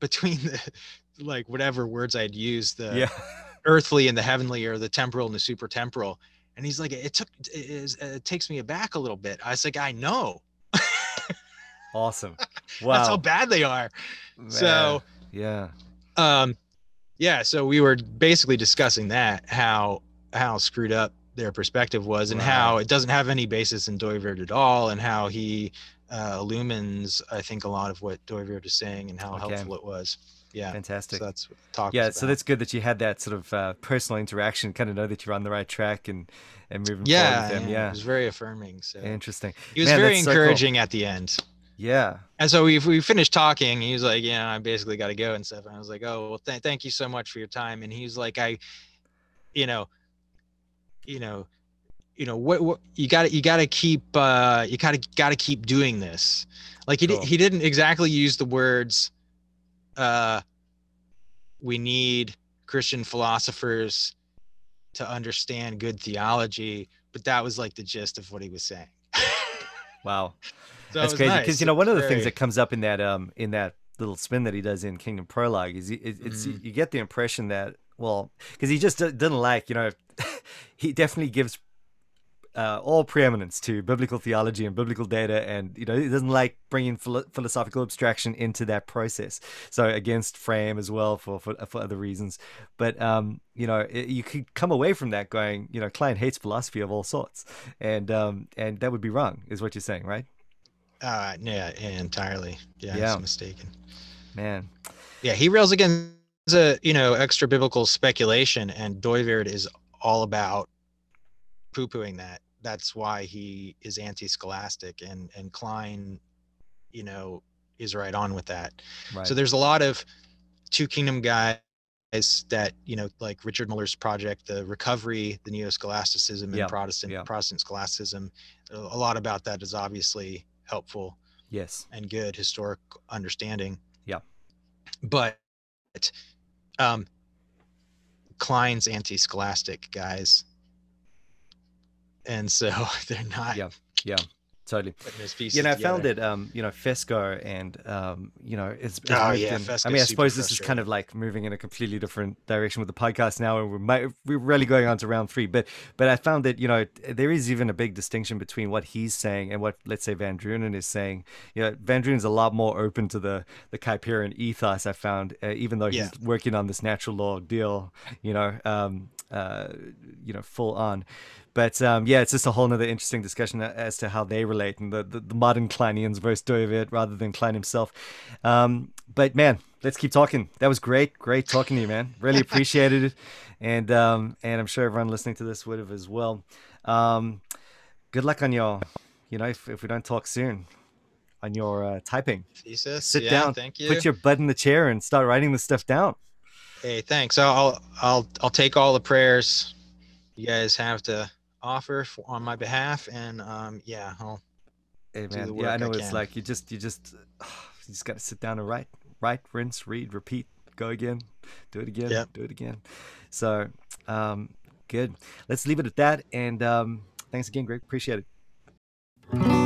between the like whatever words I'd used, the yeah. earthly and the heavenly, or the temporal and the super temporal. And he's like, it took it, is, it takes me aback a little bit. I was like, I know. awesome. Wow. <laughs> That's how bad they are. Man. So yeah. Um, yeah. So we were basically discussing that how how screwed up their perspective was and how it doesn't have any basis in Dooyeweerd at all and how he uh, illumines I think a lot of what Dooyeweerd is saying and how okay. helpful it was. Yeah. Fantastic. So that's talk. Yeah. So that's good that you had that sort of uh, personal interaction, kind of know that you're on the right track and, and moving yeah, forward with them. Yeah. It was very affirming. So interesting. He was Man, very encouraging so cool. at the end. Yeah. And so we we finished talking. He was like, "Yeah, I basically got to go and stuff." And I was like, "Oh, well, th- thank you so much for your time." And he's like, "I, you know, you know, you know what, what you got to you got to keep uh you got to got to keep doing this." Like he cool. he didn't exactly use the words uh we need Christian philosophers to understand good theology, but that was like the gist of what he was saying. <laughs> wow. So That's crazy because nice. you know one of the Very... things that comes up in that um in that little spin that he does in Kingdom Prologue is it, it's mm. you get the impression that well because he just doesn't like you know <laughs> he definitely gives uh, all preeminence to biblical theology and biblical data, and you know he doesn't like bringing philo- philosophical abstraction into that process. So against Frame as well for for, for other reasons. But um, you know it, you could come away from that going, you know, Kline hates philosophy of all sorts, and um, and that would be wrong, is what you're saying, right? Uh, yeah, entirely. Yeah, yeah. mistaken. Man. Yeah, he rails against a you know extra biblical speculation, and Dooyeweerd is all about poo pooing that that's why he is anti-scholastic and and Kline you know is right on with that. Right. so there's a lot of two kingdom guys that you know like richard muller's project the recovery the neo-scholasticism and protestant protestant scholasticism a lot about that is obviously helpful yes. and good historic understanding. Yeah. But um Kline's anti-scholastic guys and so <laughs> they're not. Yeah, yeah, totally. You know, I found it. Um, you know, Fesko and um, you know, it's. it's oh yeah, in, I mean, I suppose this is kind of like moving in a completely different direction with the podcast now, and we're we're really going on to round three. But but I found that you know there is even a big distinction between what he's saying and what let's say Van Drunen is saying. You know, Van Drunen's a lot more open to the the Kuyperian ethos. I found, uh, even though he's working on this natural law deal, you know, um, uh, you know, full on. But um, yeah, it's just a whole other interesting discussion as to how they relate and the, the, the modern Klineans versus Dooyeweerd rather than Kline himself. Um, but man, let's keep talking. That was great. Great talking to you, man. Really appreciated it. And um, and I'm sure everyone listening to this would have as well. Um, good luck on your, you know, if, if we don't talk soon, on your uh, typing. Thesis. Sit yeah, down. Thank you. Put your butt in the chair and start writing this stuff down. Hey, thanks. I'll I'll I'll take all the prayers you guys have to offer for, on my behalf, and um, yeah, I'll. Hey man, yeah, I know I it's like you just you just <sighs> you just got to sit down and write, write, rinse, read, repeat, go again, do it again, yep. do it again. So, um, good. Let's leave it at that, and um, thanks again, Greg. Appreciate it.